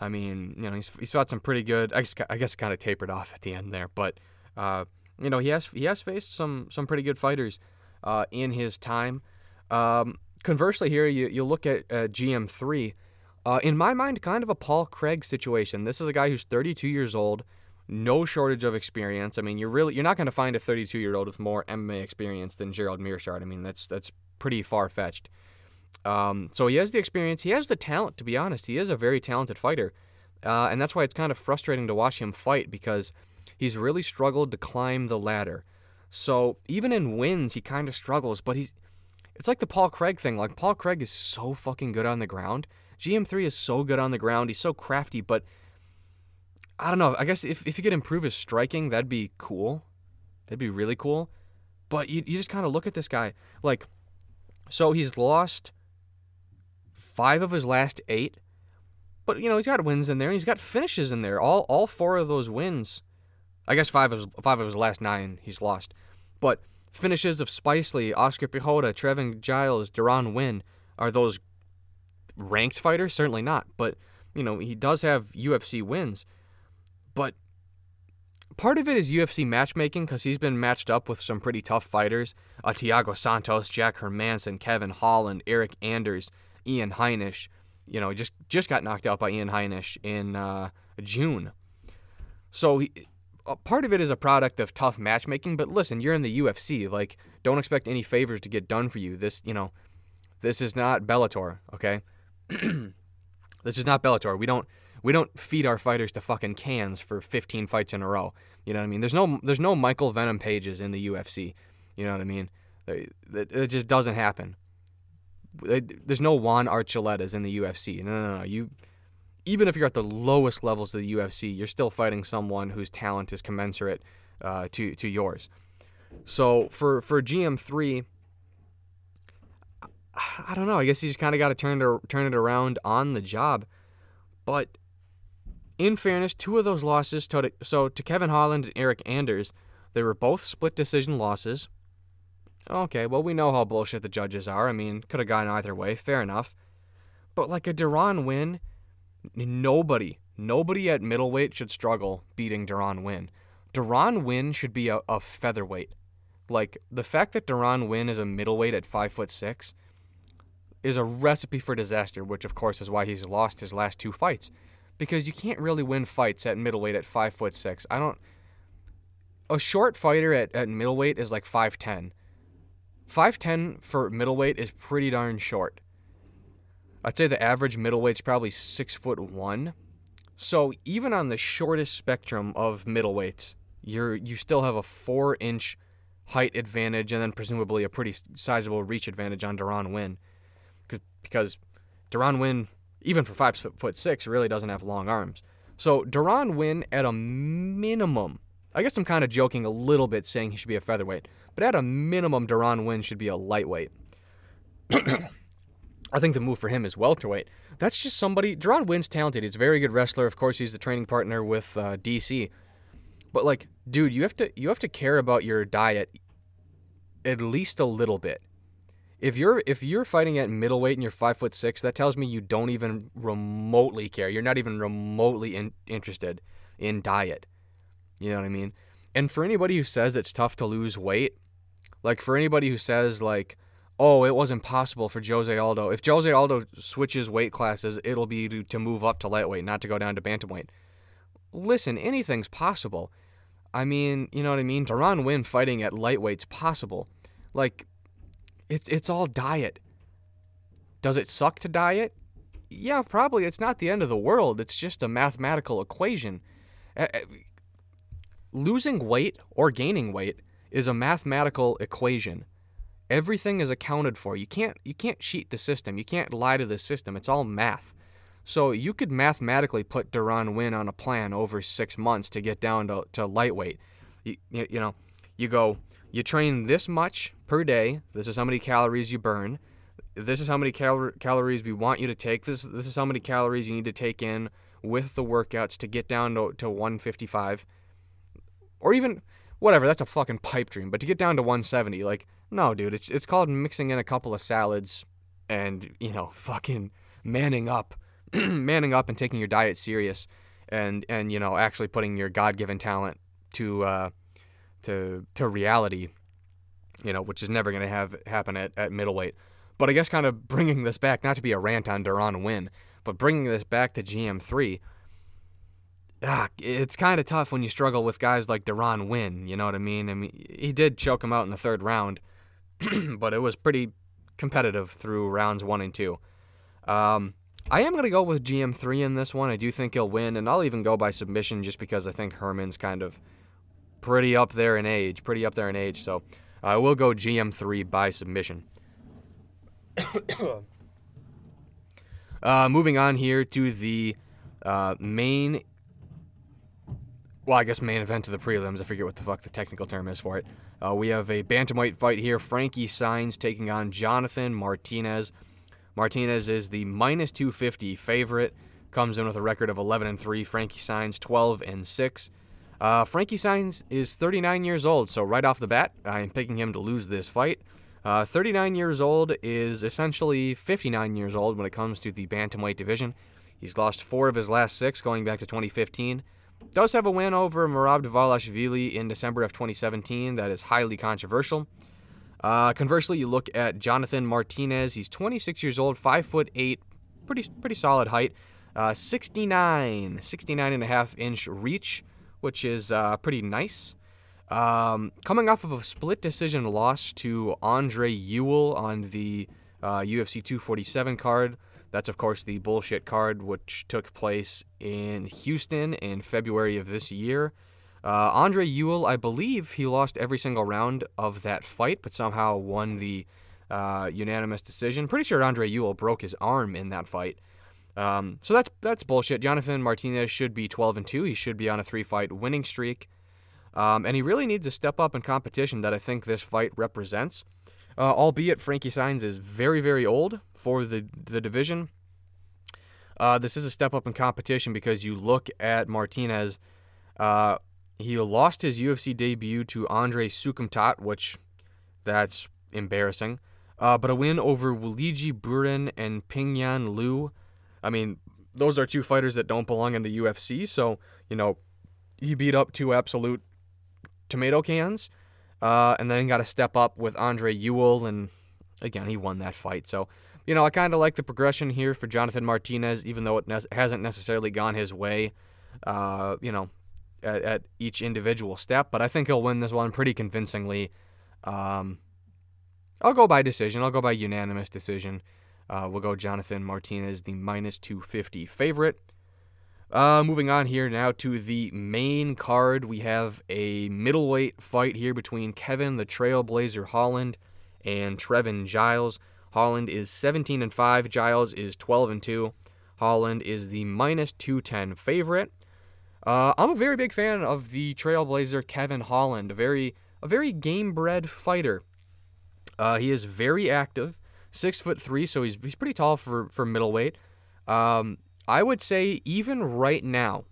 I mean, you know, he's, he's fought some pretty good. I guess, I guess it kind of tapered off at the end there, but uh, you know, he has he has faced some some pretty good fighters uh, in his time. Um, conversely, here you you look at uh, GM3. Uh, in my mind, kind of a Paul Craig situation. This is a guy who's 32 years old, no shortage of experience. I mean, you're really you're not going to find a 32 year old with more MMA experience than Gerald Meerschaert. I mean, that's that's pretty far fetched. Um, so he has the experience. He has the talent. To be honest, he is a very talented fighter, uh, and that's why it's kind of frustrating to watch him fight because he's really struggled to climb the ladder. So even in wins, he kind of struggles. But he's it's like the Paul Craig thing. Like Paul Craig is so fucking good on the ground. GM3 is so good on the ground. He's so crafty, but I don't know. I guess if, if he could improve his striking, that'd be cool. That'd be really cool. But you, you just kind of look at this guy. Like, so he's lost five of his last eight. But, you know, he's got wins in there and he's got finishes in there. All all four of those wins, I guess five of his, five of his last nine he's lost. But finishes of Spicely, Oskar Piechota, Trevin Giles, Deron Winn, are those ranked fighters? Certainly not. But, you know, he does have UFC wins. But part of it is UFC matchmaking because he's been matched up with some pretty tough fighters. Uh, Thiago Santos, Jack Hermansson, Kevin Holland, Eryk Anders, Ian Heinisch. You know, just just got knocked out by Ian Heinisch in uh, June. So he, Uh, part of it is a product of tough matchmaking. But listen, you're in the UFC. Like, don't expect any favors to get done for you. This, you know, this is not Bellator. Okay, this is not Bellator. We don't we don't feed our fighters to fucking cans for 15 fights in a row. You know what I mean? There's no there's no Michael Venom pages in the UFC. You know what I mean? It just doesn't happen. There's no Juan Archuletas in the UFC. No, no, no. You even if you're at the lowest levels of the UFC, you're still fighting someone whose talent is commensurate uh, to to yours. So for for GM3, I don't know. I guess you just kind of got to turn it turn it around on the job. But in fairness, two of those losses, to, so to Kevin Holland and Eryk Anders, they were both split decision losses. Okay, well, we know how bullshit the judges are. I mean, could have gone either way. Fair enough. But like a Deron Winn, nobody, nobody at middleweight should struggle beating Deron Winn. Deron Winn should be a, a featherweight. Like the fact that Deron Winn is a middleweight at five foot six is a recipe for disaster, which of course is why he's lost his last two fights because you can't really win fights at middleweight at five foot six. I don't. A short fighter at, at middleweight is like five ten. Five ten for middleweight is pretty darn short. I'd say the average middleweight's probably six foot one. So even on the shortest spectrum of middleweights, you're you still have a four inch height advantage and then presumably a pretty sizable reach advantage on Deron Winn, Because Deron Winn even for five foot six, really doesn't have long arms. So Deron Winn at a minimum. I guess I'm kind of joking a little bit saying he should be a featherweight, but at a minimum, Deron Winn should be a lightweight. I think the move for him is welterweight. That's just somebody. Deron Winn's talented. He's a very good wrestler. Of course, he's the training partner with uh, DC. But like, dude, you have to you have to care about your diet at least a little bit if you're if you're fighting at middleweight and you're five foot six, that tells me you don't even remotely care. You're not even remotely in, interested in diet. You know what I mean? And for anybody who says it's tough to lose weight, like for anybody who says like, oh, it wasn't possible for Jose Aldo. If Jose Aldo switches weight classes, it'll be to, to move up to lightweight, not to go down to bantamweight. Listen, anything's possible. I mean, you know what I mean? Deron Winn fighting at lightweight's possible. Like it's it's all diet. Does it suck to diet? Yeah, probably. It's not the end of the world. It's just a mathematical equation. Losing weight or gaining weight is a mathematical equation. Everything is accounted for. You can't you can't cheat the system. You can't lie to the system. It's all math. So you could mathematically put Deron Winn on a plan over six months to get down to, to lightweight. You, you, you know, you go, you train this much per day. This is how many calories you burn. This is how many cal- calories we want you to take. This this is how many calories you need to take in with the workouts to get down to, to 155 or even whatever. That's a fucking pipe dream. But to get down to 170, like no, dude, it's it's called mixing in a couple of salads and you know fucking manning up, manning up and taking your diet serious and and you know actually putting your God-given talent to uh, to to reality, you know, which is never going to have happen at, at middleweight. But I guess kind of bringing this back, not to be a rant on Deron Winn, but bringing this back to GM3, ah, it's kind of tough when you struggle with guys like Deron Winn. You know what I mean? I mean, he did choke him out in the third round, but it was pretty competitive through rounds one and two. Um, I am going to go with GM3 in this one. I do think he'll win, and I'll even go by submission just because I think Herman's kind of pretty up there in age, pretty up there in age. So I will go GM3 by submission. uh, moving on here to the uh, main well, I guess main event of the prelims. I forget what the fuck the technical term is for it. Uh, we have a bantamweight fight here. Frankie Saenz taking on Jonathan Martinez. Martinez is the minus 250 favorite. Comes in with a record of 11 and 3. Frankie Saenz 12 and 6. Uh, Frankie Saenz is 39 years old, so right off the bat, I am picking him to lose this fight. Uh, 39 years old is essentially 59 years old when it comes to the bantamweight division. He's lost four of his last six going back to 2015. Does have a win over Merab Dvalishvili in December of 2017 that is highly controversial. Uh, conversely, you look at Jonathan Martinez. He's 26 years old, 5 foot 8, pretty pretty solid height. Uh, 69, 69 and a half inch reach, which is uh, pretty nice. Um, coming off of a split decision loss to Andre Ewell on the UFC uh, 247 card. That's, of course, the bullshit card, which took place in Houston in February of this year. Uh, Andre Ewell, I believe he lost every single round of that fight, but somehow won the uh, unanimous decision. Pretty sure Andre Ewell broke his arm in that fight. Um, so that's that's bullshit. Jonathan Martinez should be 12 and 2. He should be on a three fight winning streak. Um, and he really needs to step up in competition that I think this fight represents. Uh, albeit Frankie Saenz is very, very old for the, the division. Uh, this is a step up in competition because you look at Martinez. Uh, he lost his UFC debut to Andre Soukhamthath, which that's embarrassing. Uh, but a win over Wuliji Buren and Pingyuan Liu. I mean, those are two fighters that don't belong in the UFC. So, you know, he beat up two absolute tomato cans. Uh, and then got to step up with Andre Ewell, and again, he won that fight. So, you know, I kind of like the progression here for Jonathan Martinez, even though it ne- hasn't necessarily gone his way, uh, you know, at, at, each individual step. But I think he'll win this one pretty convincingly. Um, I'll go by decision. I'll go by unanimous decision. Uh, we'll go Jonathan Martinez, the minus 250 favorite. Uh, moving on here now to the main card, we have a middleweight fight here between Kevin the Trailblazer Holland and Trevin Giles. Holland is 17 and 5, Giles is 12 and 2. Holland is the minus 210 favorite. Uh, I'm a very big fan of the Trailblazer Kevin Holland, a very a very game bred fighter. Uh, he is very active, six foot three, so he's he's pretty tall for for middleweight. Um, I would say even right now,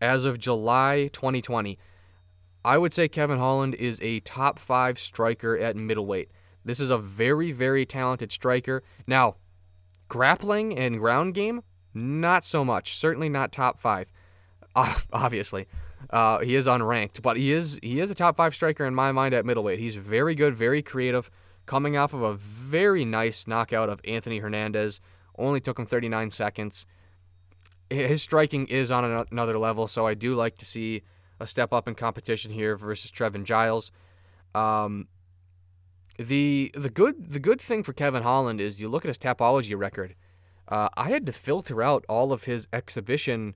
as of July 2020, I would say Kevin Holland is a top five striker at middleweight. This is a very, very talented striker. Now, grappling and ground game, not so much. Certainly not top five. Obviously, uh, he is unranked, but he is he is a top five striker in my mind at middleweight. He's very good, very creative, coming off of a very nice knockout of Anthony Hernandez. Only took him 39 seconds his striking is on another level, so I do like to see a step up in competition here versus Trevin Giles. Um, the the good the good thing for Kevin Holland is you look at his Tapology record. Uh, I had to filter out all of his exhibition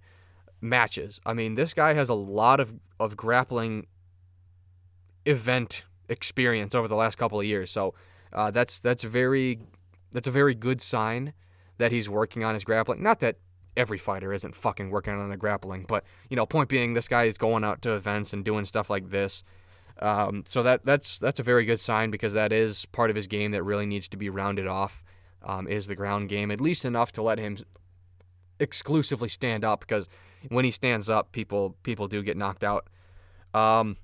matches. I mean, this guy has a lot of, of grappling event experience over the last couple of years. So uh, that's that's very that's a very good sign that he's working on his grappling. Not that every fighter isn't fucking working on the grappling. But you know, point being, this guy is going out to events and doing stuff like this. Um, so that that's that's a very good sign because that is part of his game that really needs to be rounded off. Um, is the ground game at least enough to let him exclusively stand up because when he stands up, people people do get knocked out. Um,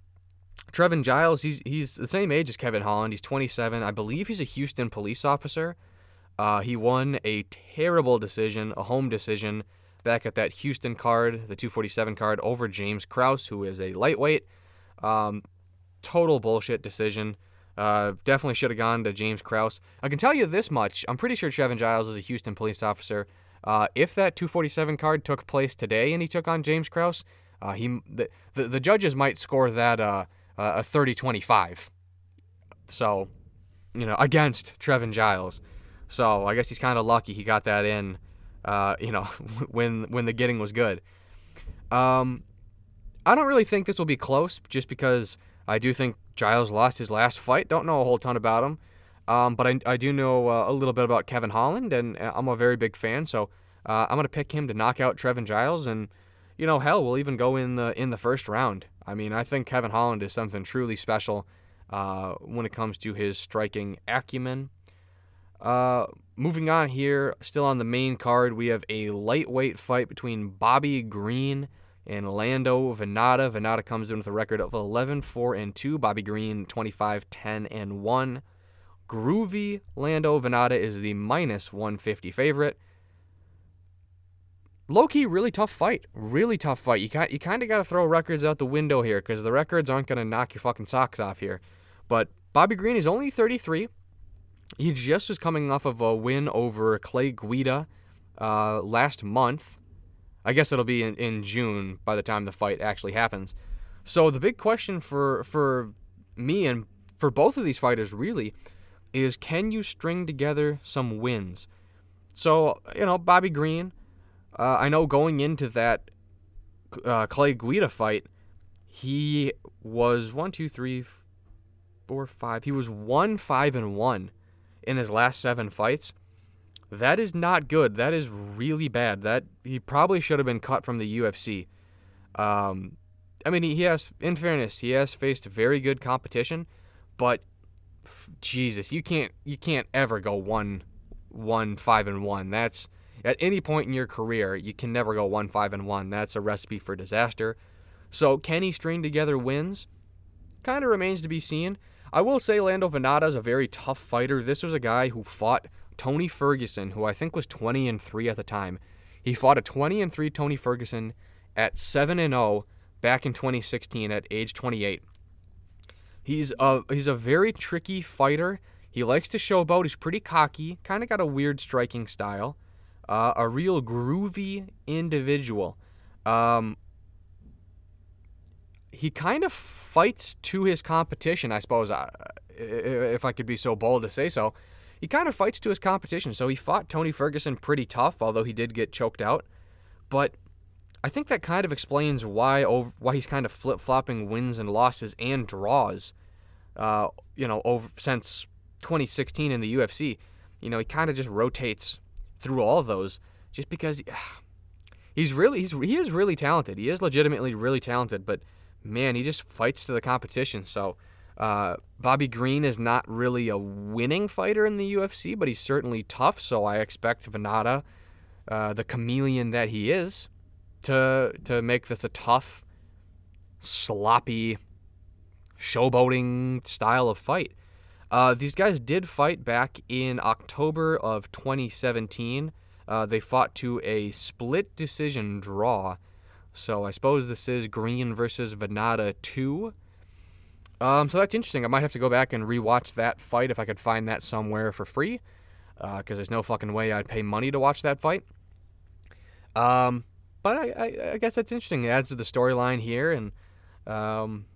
Trevin Giles, he's he's the same age as Kevin Holland. He's 27. I believe he's a Houston police officer. Uh, he won a terrible decision, a home decision, back at that Houston card, the 247 card, over James Krause, who is a lightweight. Um, total bullshit decision. Uh, definitely should have gone to James Krause. I can tell you this much. I'm pretty sure Trevin Giles is a Houston police officer. Uh, if that 247 card took place today and he took on James Krause, uh, he the, the, the judges might score that uh, a 30-25. So, you know, against Trevin Giles. So I guess he's kind of lucky he got that in. Uh, you know, when when the getting was good. Um, I don't really think this will be close, just because I do think Giles lost his last fight. Don't know a whole ton about him. Um, but I, I do know uh, a little bit about Kevin Holland, and uh, I'm a very big fan. So uh, I'm gonna pick him to knock out Trevin Giles, and you know, hell, we'll even go in the in the first round. I mean, I think Kevin Holland is something truly special uh, when it comes to his striking acumen. Uh, moving on here, still on the main card, we have a lightweight fight between Bobby Green and Lando Vannata. Vannata comes in with a record of 11 4 and 2. Bobby Green 25 10 and 1. Groovy Lando Vannata is the minus 150 favorite. Low key, really tough fight. Really tough fight. You got you kind of got to throw records out the window here because the records aren't going to knock your fucking socks off here. But Bobby Green is only 33. He just was coming off of a win over Clay Guida uh, last month. I guess it'll be in, in June by the time the fight actually happens. So the big question for for me and for both of these fighters really is can you string together some wins? So, you know, Bobby Green, uh, I know going into that uh, Clay Guida fight, he was one, two, three, four, five. He was one, five, and one in his last seven fights. That is not good. That is really bad. That he probably should have been cut from the UFC. Um, I mean, he, he has, in fairness, he has faced very good competition, but Jesus, you can't you can't ever go one one five and one. That's at any point in your career, you can never go one five and one. That's a recipe for disaster. So can he string together wins? Kind of remains to be seen. I will say Lando Vannata is a very tough fighter. This was a guy who fought Tony Ferguson, who I think was 20 and 3 at the time. He fought a 20 and 3 Tony Ferguson at 7 and 0 back in 2016 at age 28. He's a he's a very tricky fighter. He likes to showboat. He's pretty cocky. Kind of got a weird striking style. Uh, a real groovy individual. Um, he kind of fights to his competition, I suppose, uh, if I could be so bold to say so. He kind of fights to his competition. So he fought Tony Ferguson pretty tough, although he did get choked out. But I think that kind of explains why over, why he's kind of flip flopping wins and losses and draws. Uh, you know, over since 2016 in the UFC, you know, he kind of just rotates through all those just because he, he's really he's he is really talented. He is legitimately really talented, but man, he just fights to the competition. So. Uh, Bobby Green is not really a winning fighter in the UFC, but he's certainly tough. So I expect Vannata, uh, the chameleon that he is, to to make this a tough, sloppy, showboating style of fight. Uh, these guys did fight back in October of 2017. Uh, they fought to a split decision draw. So I suppose this is Green versus Vannata 2. Um, so that's interesting. I might have to go back and rewatch that fight if I could find that somewhere for free. Because uh, there's no fucking way I'd pay money to watch that fight. Um, but I, I, I, guess that's interesting. It adds to the storyline here, and um,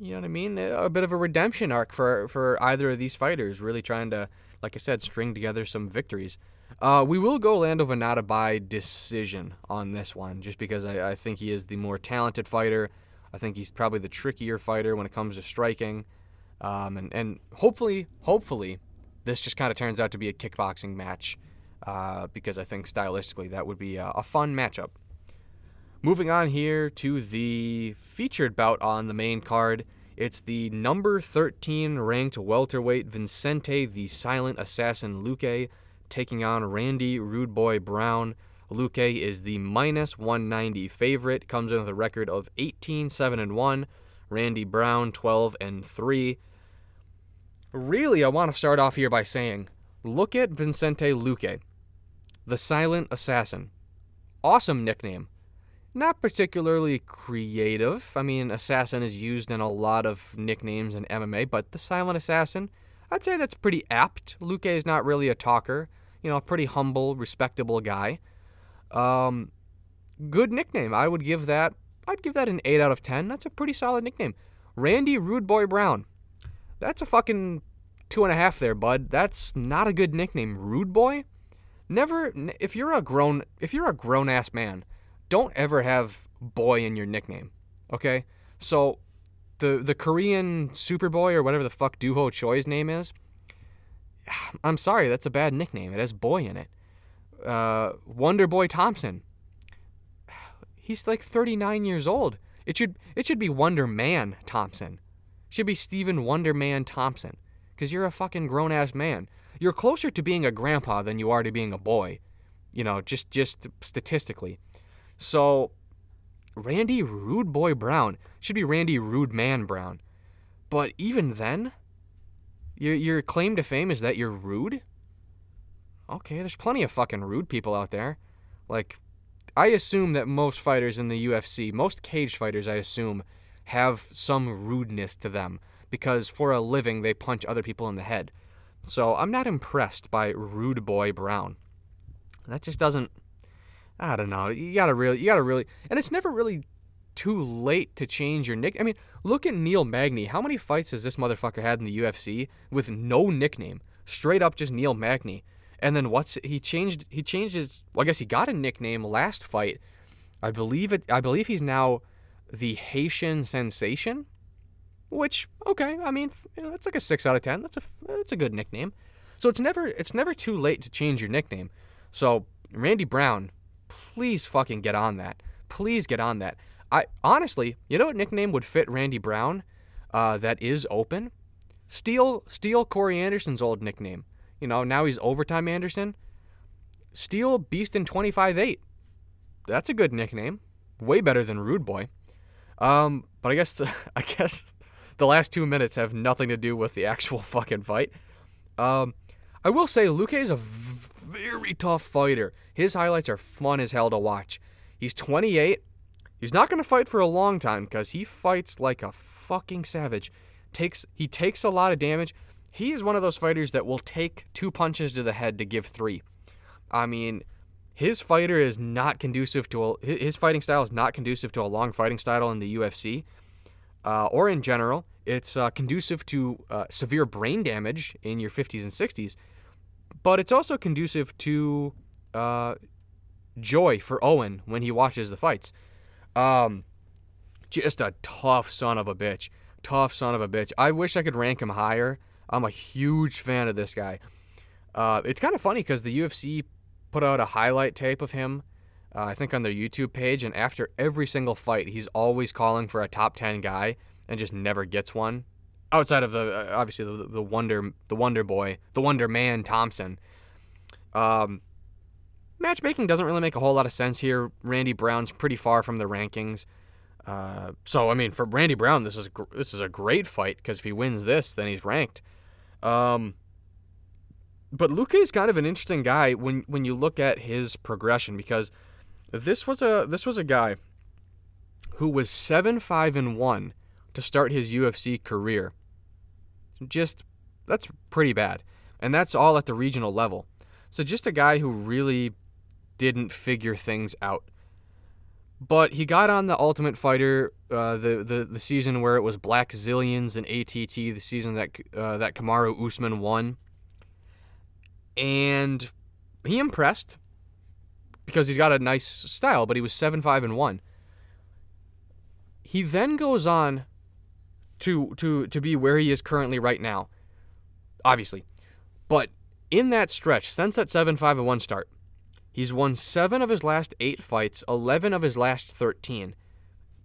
you know what I mean. A bit of a redemption arc for for either of these fighters, really trying to, like I said, string together some victories. Uh, we will go Lando Vannata by decision on this one, just because I, I think he is the more talented fighter. I think he's probably the trickier fighter when it comes to striking, um, and and hopefully, hopefully, this just kind of turns out to be a kickboxing match uh, because I think stylistically that would be a, a fun matchup. Moving on here to the featured bout on the main card. It's the number 13 ranked welterweight Vincente the Silent Assassin Luque taking on Randy Rude Boy Brown. Luque is the minus 190 favorite, comes in with a record of 18 7 and 1. Randy Brown 12 and 3. Really, I want to start off here by saying look at Vincente Luque the Silent Assassin. Awesome nickname. Not particularly creative. I mean, assassin is used in a lot of nicknames in MMA, but the Silent Assassin, I'd say that's pretty apt. Luque is not really a talker. You know, a pretty humble, respectable guy. Um, good nickname. I would give that. I'd give that an eight out of ten. That's a pretty solid nickname. Randy Rude Boy Brown. That's a fucking two and a half there, bud. That's not a good nickname. Rude Boy. Never. If you're a grown, if you're a grown ass man, don't ever have boy in your nickname. Okay. So, the the Korean Superboy or whatever the fuck Doo Ho Choi's name is. I'm sorry, that's a bad nickname. It has boy in it. Uh, Wonder Boy Thompson. He's like 39 years old. It should it should be Wonder Man Thompson. Should be Stephen Wonder Man Thompson. Because you're a fucking grown ass man. You're closer to being a grandpa than you are to being a boy. You know, just just statistically. So Randy Rude Boy Brown should be Randy Rude Man Brown. But even then, your your claim to fame is that you're rude? Okay, there's plenty of fucking rude people out there. Like I assume that most fighters in the UFC, most cage fighters I assume have some rudeness to them because for a living they punch other people in the head. So I'm not impressed by Rude Boy Brown. That just doesn't I don't know. You gotta really, you gotta really, and it's never really too late to change your nick. I mean, look at Neil Magny. How many fights has this motherfucker had in the UFC with no nickname? Straight up, just Neil Magny. And then what's he changed? He changed his. Well, I guess he got a nickname last fight. I believe it. I believe he's now the Haitian Sensation. Which okay, I mean, you know, that's like a six out of ten. That's a that's a good nickname. So it's never it's never too late to change your nickname. So Randy Brown, please fucking get on that. Please get on that. I honestly, you know what nickname would fit Randy Brown? Uh, that is open. Steal steal Corey Anderson's old nickname. You know now he's overtime Anderson. Steal Beast in 25-8. That's a good nickname. Way better than Rude Boy. Um, but I guess I guess the last two minutes have nothing to do with the actual fucking fight. Um, I will say Luque is a very tough fighter. His highlights are fun as hell to watch. He's 28. He's not going to fight for a long time because he fights like a fucking savage. Takes he takes a lot of damage. He is one of those fighters that will take two punches to the head to give three. I mean, his fighter is not conducive to a, his fighting style is not conducive to a long fighting style in the UFC uh, or in general. It's uh, conducive to uh, severe brain damage in your 50s and 60s, but it's also conducive to uh, joy for Owen when he watches the fights. Um, just a tough son of a bitch. Tough son of a bitch. I wish I could rank him higher. I'm a huge fan of this guy. Uh, it's kind of funny because the UFC put out a highlight tape of him, uh, I think on their YouTube page, and after every single fight, he's always calling for a top 10 guy and just never gets one. Outside of the uh, obviously the, the wonder the Wonder Boy, the Wonder Man Thompson. Um, matchmaking doesn't really make a whole lot of sense here. Randy Brown's pretty far from the rankings. Uh, so I mean, for Randy Brown, this is this is a great fight because if he wins this, then he's ranked. Um, but Luque is kind of an interesting guy when when you look at his progression because this was a this was a guy who was seven five and one to start his UFC career. Just that's pretty bad, and that's all at the regional level. So just a guy who really didn't figure things out. But he got on the Ultimate Fighter, uh, the, the the season where it was Blackzilians and ATT, the season that uh, that Kamaru Usman won, and he impressed because he's got a nice style. But he was seven five and one. He then goes on to to to be where he is currently right now, obviously, but in that stretch since that seven five and one start, He's won seven of his last eight fights, 11 of his last 13.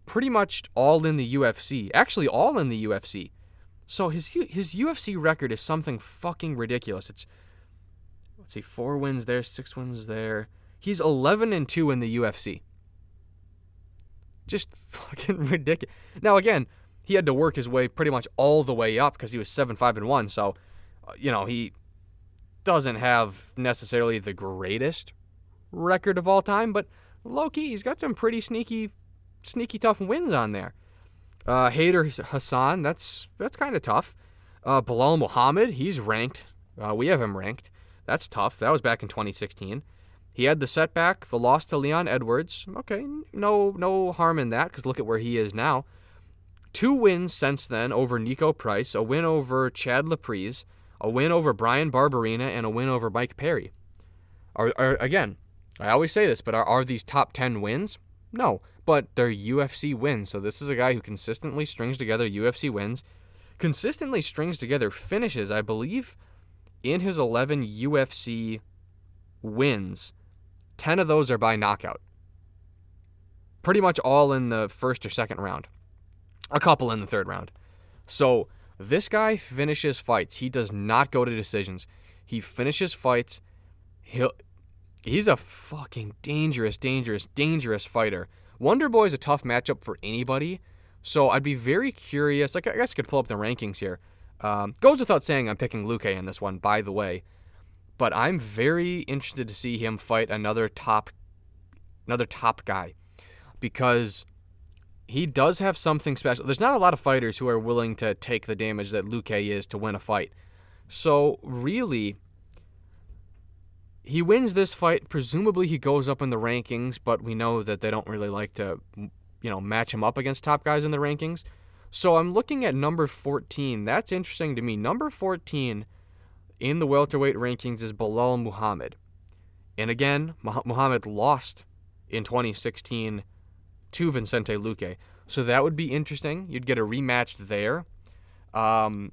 Pretty much all in the UFC. Actually, all in the UFC. So his his UFC record is something fucking ridiculous. It's let's see, four wins there, six wins there. He's 11 and two in the UFC. Just fucking ridiculous. Now again, he had to work his way pretty much all the way up because he was seven five and one. So, uh, you know, he doesn't have necessarily the greatest record of all time, but low key, he's got some pretty sneaky, sneaky tough wins on there. Uh, Hayder Hassan, that's that's kind of tough. Uh, Belal Muhammad, he's ranked. Uh, we have him ranked. That's tough. That was back in 2016. He had the setback, the loss to Leon Edwards. Okay, no no harm in that because look at where he is now. Two wins since then over Niko Price, a win over Chad Laprise, a win over Brian Barberena, and a win over Mike Perry. Are, are again, I always say this, but are, are these top 10 wins? No, but they're UFC wins. So this is a guy who consistently strings together UFC wins, consistently strings together finishes, I believe, in his 11 UFC wins. 10 of those are by knockout. Pretty much all in the first or second round. A couple in the third round. So this guy finishes fights. He does not go to decisions. He finishes fights. He'll he's a fucking dangerous, dangerous, dangerous fighter. Wonder Boy is a tough matchup for anybody. So I'd be very curious. Like I guess I could pull up the rankings here. Um, goes without saying, I'm picking Luque in this one, by the way. But I'm very interested to see him fight another top, another top guy, because he does have something special. There's not a lot of fighters who are willing to take the damage that Luque is to win a fight. So really, he wins this fight. Presumably, he goes up in the rankings, but we know that they don't really like to, you know, match him up against top guys in the rankings. So I'm looking at number 14. That's interesting to me. Number 14 in the welterweight rankings is Belal Muhammad. And again, Muhammad lost in 2016 to Vincente Luque. So that would be interesting. You'd get a rematch there. Um,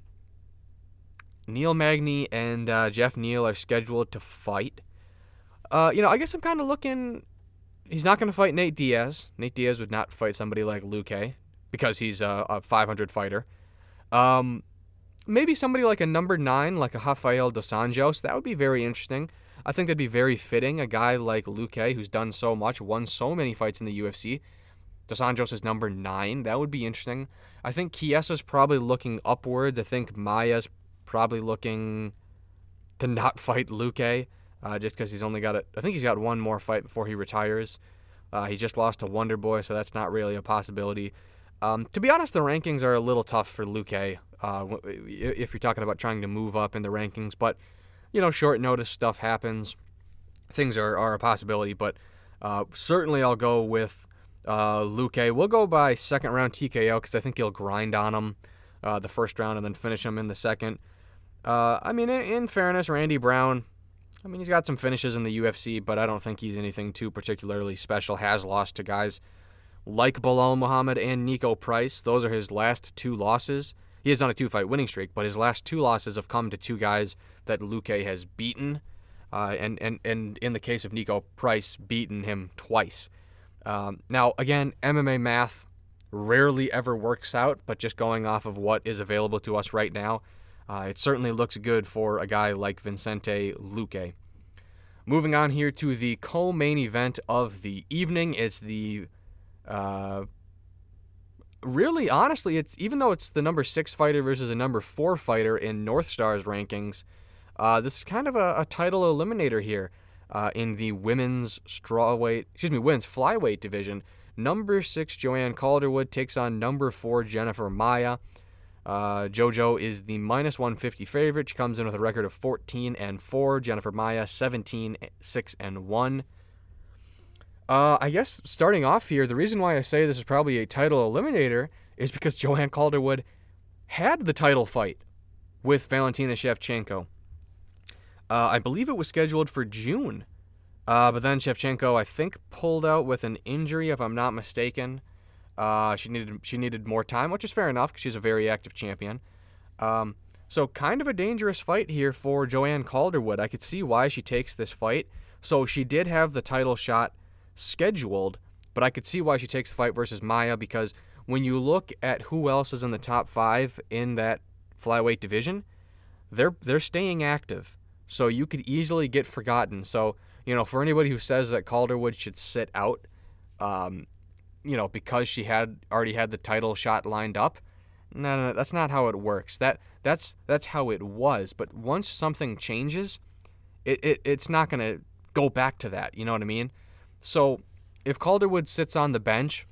Neil Magny and uh, Geoff Neal are scheduled to fight. Uh, you know, I guess I'm kind of looking. He's not going to fight Nate Diaz. Nate Diaz would not fight somebody like Luque because he's a, a 500 fighter. Um, maybe somebody like a number nine, like a Rafael dos Anjos. That would be very interesting. I think that'd be very fitting. A guy like Luque, who's done so much, won so many fights in the UFC. Dos Anjos is number nine. That would be interesting. I think Chiesa's probably looking upwards. I think Maia's probably looking to not fight Luque, uh, just because he's only got it. I think he's got one more fight before he retires. Uh, he just lost to Wonder Boy, so that's not really a possibility. Um, to be honest, the rankings are a little tough for Luque uh, if you're talking about trying to move up in the rankings. But, you know, short notice stuff happens. Things are, are a possibility, but uh, certainly I'll go with uh. We'll go by second round TKO because I think he'll grind on him uh, the first round and then finish him in the second. Uh, I mean, in, in fairness, Randy Brown, I mean, he's got some finishes in the UFC, but I don't think he's anything too particularly special. Has lost to guys like Belal Muhammad and Niko Price. Those are his last two losses. He is on a two fight winning streak, but his last two losses have come to two guys that Luque has beaten. Uh, and, and, and in the case of Niko Price, beaten him twice. Um, now, again, MMA math rarely ever works out, but just going off of what is available to us right now, uh, it certainly looks good for a guy like Vincente Luque. Moving on here to the co main event of the evening. It's the uh, really, honestly, it's even though it's the number six fighter versus a number four fighter in North Star's rankings, uh, this is kind of a, a title eliminator here uh, in the women's strawweight, excuse me, women's flyweight division. Number six Joanne Calderwood takes on number four Jennifer Maia. Uh, JoJo is the minus 150 favorite. She comes in with a record of 14 and 4. Jennifer Maia 17 6 and 1. Uh, I guess starting off here, the reason why I say this is probably a title eliminator is because Joanne Calderwood had the title fight with Valentina Shevchenko. Uh, I believe it was scheduled for June, uh, but then Shevchenko, I think, pulled out with an injury, if I'm not mistaken. Uh, she needed she needed more time, which is fair enough because she's a very active champion. Um, so kind of a dangerous fight here for Joanne Calderwood. I could see why she takes this fight. So she did have the title shot scheduled, but I could see why she takes the fight versus Maia because when you look at who else is in the top five in that flyweight division, they're they're staying active. So you could easily get forgotten. So you know, for anybody who says that Calderwood should sit out, um, you know, because she had already had the title shot lined up, no, no, no, that's not how it works. That that's that's how it was. But once something changes, it, it it's not gonna go back to that. You know what I mean? So if Calderwood sits on the bench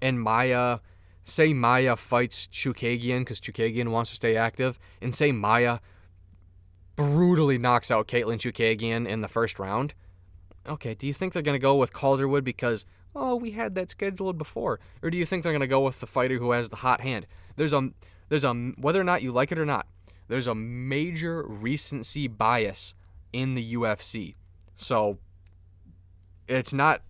and Maia say Maia fights Chookagian because Chookagian wants to stay active, and say Maia brutally knocks out Caitlin Chookagian in the first round. Okay, do you think they're going to go with Calderwood because, oh, we had that scheduled before? Or do you think they're going to go with the fighter who has the hot hand? There's a, there's a, whether or not you like it or not, there's a major recency bias in the UFC. So it's not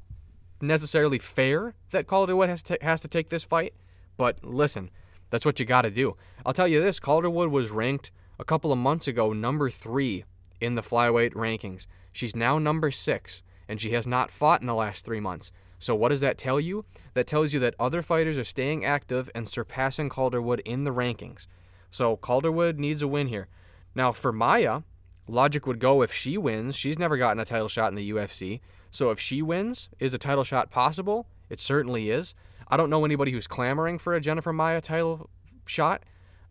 necessarily fair that Calderwood has to, has to take this fight, but listen, that's what you got to do. I'll tell you this Calderwood was ranked a couple of months ago number three in the flyweight rankings. She's now number six, and she has not fought in the last three months. So, what does that tell you? That tells you that other fighters are staying active and surpassing Calderwood in the rankings. So, Calderwood needs a win here. Now, for Maia, logic would go if she wins. She's never gotten a title shot in the UFC. So, if she wins, is a title shot possible? It certainly is. I don't know anybody who's clamoring for a Jennifer Maia title shot.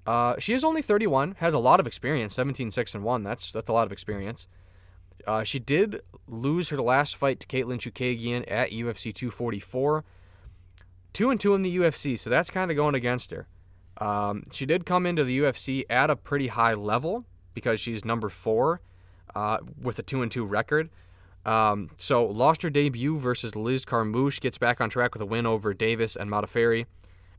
Uh, she is only 31, has a lot of experience, 17 6 and 1. That's that's a lot of experience. Uh, she did lose her last fight to Caitlin Chookagian at UFC 244. 2 and 2 in the UFC, so that's kind of going against her. Um, she did come into the UFC at a pretty high level because she's number 4 uh, with a 2 and 2 record. Um, so lost her debut versus Liz Carmouche, gets back on track with a win over Davis and Modafferi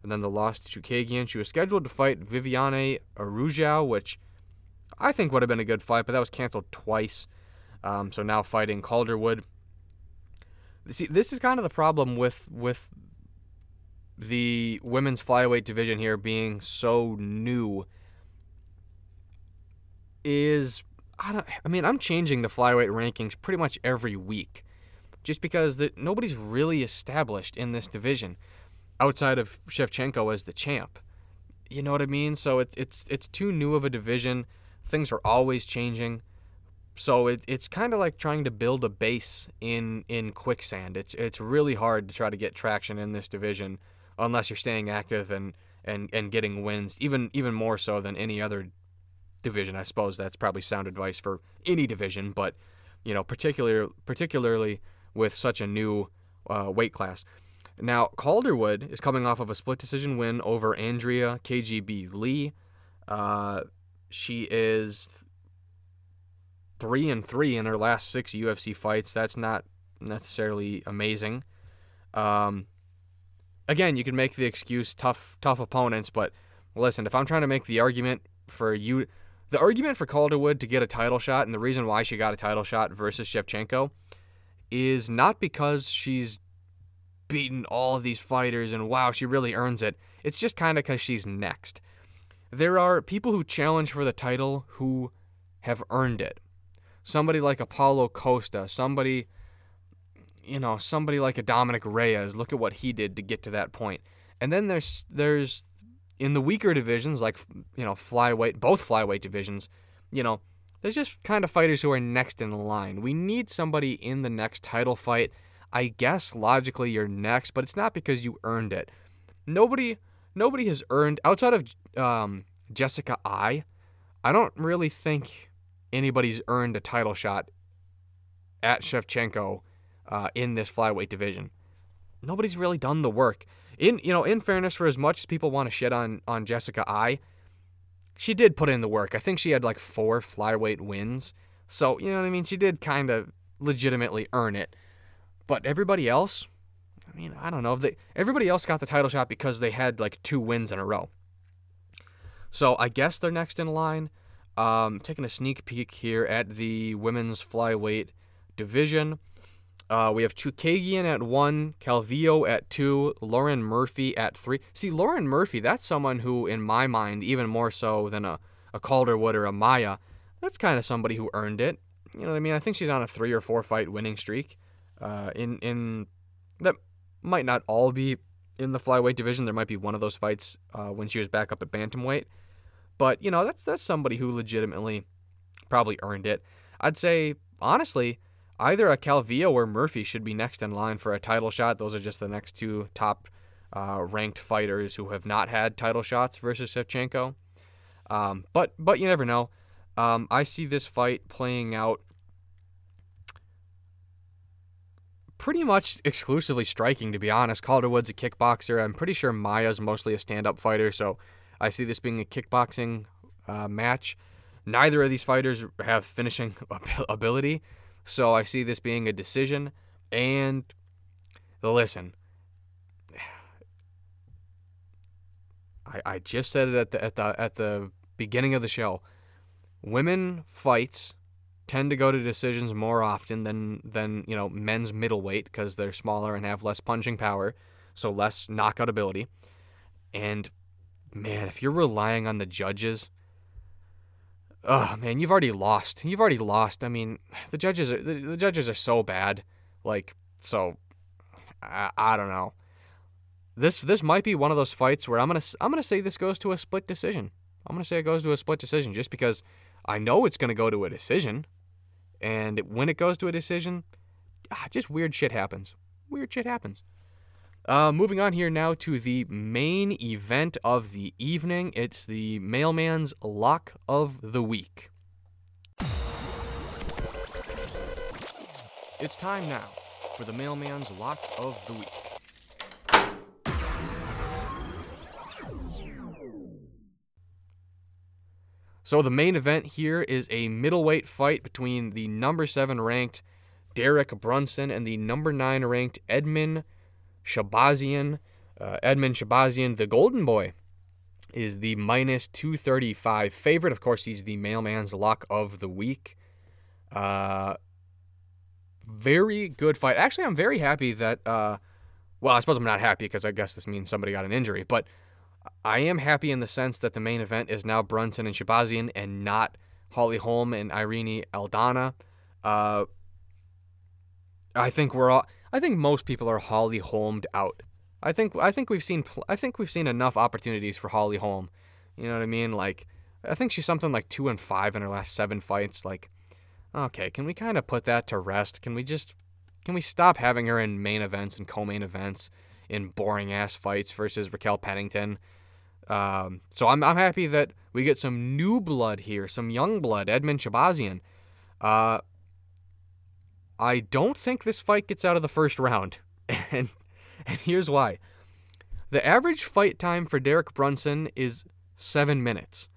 and then the loss to Chookagian. She was scheduled to fight Viviane Araujo, which I think would have been a good fight, but that was canceled twice. Um, so now fighting Calderwood. See, this is kind of the problem with with the women's flyweight division here being so new. Is I don't. I mean, I'm changing the flyweight rankings pretty much every week, just because that nobody's really established in this division outside of Shevchenko as the champ. You know what I mean? So it's it's it's too new of a division. Things are always changing. So it, it's kind of like trying to build a base in in quicksand. It's it's really hard to try to get traction in this division unless you're staying active and and and getting wins. Even even more so than any other division. I suppose that's probably sound advice for any division, but you know, particular particularly with such a new uh, weight class. Now, Calderwood is coming off of a split decision win over Andrea KGB Lee. Uh, she is three and three in her last six UFC fights. That's not necessarily amazing. Um, again, you can make the excuse tough, tough opponents, but listen, if I'm trying to make the argument for you, the argument for Calderwood to get a title shot and the reason why she got a title shot versus Shevchenko is not because she's beaten all of these fighters and wow, she really earns it. It's just kind of because she's next. There are people who challenge for the title who have earned it. Somebody like a Paulo Costa, somebody, you know, somebody like a Dominick Reyes. Look at what he did to get to that point. And then there's there's in the weaker divisions like you know flyweight, both flyweight divisions, you know, there's just kind of fighters who are next in line. We need somebody in the next title fight I guess logically you're next, but it's not because you earned it. Nobody nobody has earned outside of um, Jessica Eye. I don't really think anybody's earned a title shot at Shevchenko uh, in this flyweight division. Nobody's really done the work. In you know, in fairness, for as much as people want to shit on on Jessica Eye, she did put in the work. I think she had like four flyweight wins, so you know what I mean. She did kind of legitimately earn it. But everybody else, I mean, I don't know. They, everybody else got the title shot because they had like two wins in a row. So I guess they're next in line. Um, taking a sneak peek here at the women's flyweight division. Uh, we have Chookagian at one, Calvillo at two, Lauren Murphy at three. See, Lauren Murphy, that's someone who, in my mind, even more so than a, a Calderwood or a Maia, that's kind of somebody who earned it. You know what I mean? I think she's on a three or four fight winning streak. Uh, in in that might not all be in the flyweight division. There might be one of those fights uh, when she was back up at bantamweight. But you know that's that's somebody who legitimately probably earned it. I'd say honestly, either a Calvillo or Murphy should be next in line for a title shot. Those are just the next two top uh, ranked fighters who have not had title shots versus Shevchenko. Um, but but you never know. Um, I see this fight playing out pretty much exclusively striking, to be honest. Calderwood's a kickboxer. I'm pretty sure Maia's mostly a stand up fighter, so I see this being a kickboxing uh, match. Neither of these fighters have finishing ability, so I see this being a decision. And listen, I, I just said it at the at the at the beginning of the show. Women fights tend to go to decisions more often than than you know men's middleweight because they're smaller and have less punching power, so less knockout ability. And man, if you're relying on the judges, oh man, you've already lost. You've already lost. I mean, the judges are the, the judges are so bad. Like so, I, I don't know. This this might be one of those fights where I'm gonna I'm gonna say this goes to a split decision. I'm gonna say it goes to a split decision just because I know it's gonna go to a decision, and when it goes to a decision, ah, just weird shit happens. Weird shit happens. Uh, moving on here now to the main event of the evening. It's the mailman's lock of the week. It's time now for the mailman's lock of the week. So the main event here is a middleweight fight between the number 7 ranked Derek Brunson and the number 9 ranked Edmen Shahbazyan. Uh, Edmen Shahbazyan, the Golden Boy, is the minus 235 favorite. Of course, he's the mailman's lock of the week. Uh, very good fight. Actually, I'm very happy that. Uh, well, I suppose I'm not happy because I guess this means somebody got an injury, but I am happy in the sense that the main event is now Brunson and Shahbazyan and not Holly Holm and Irene Aldana. Uh, I think we're all. I think most people are Holly Holmed out. I think I think we've seen I think we've seen enough opportunities for Holly Holm. You know what I mean? Like I think she's something like two and five in her last seven fights. Like, okay, can we kind of put that to rest? Can we just can we stop having her in main events and co-main events in boring ass fights versus Raquel Pennington? Um, so I'm, I'm happy that we get some new blood here, some young blood, Edmen Shahbazyan. Uh, I don't think this fight gets out of the first round. and, and here's why. The average fight time for Derek Brunson is seven minutes.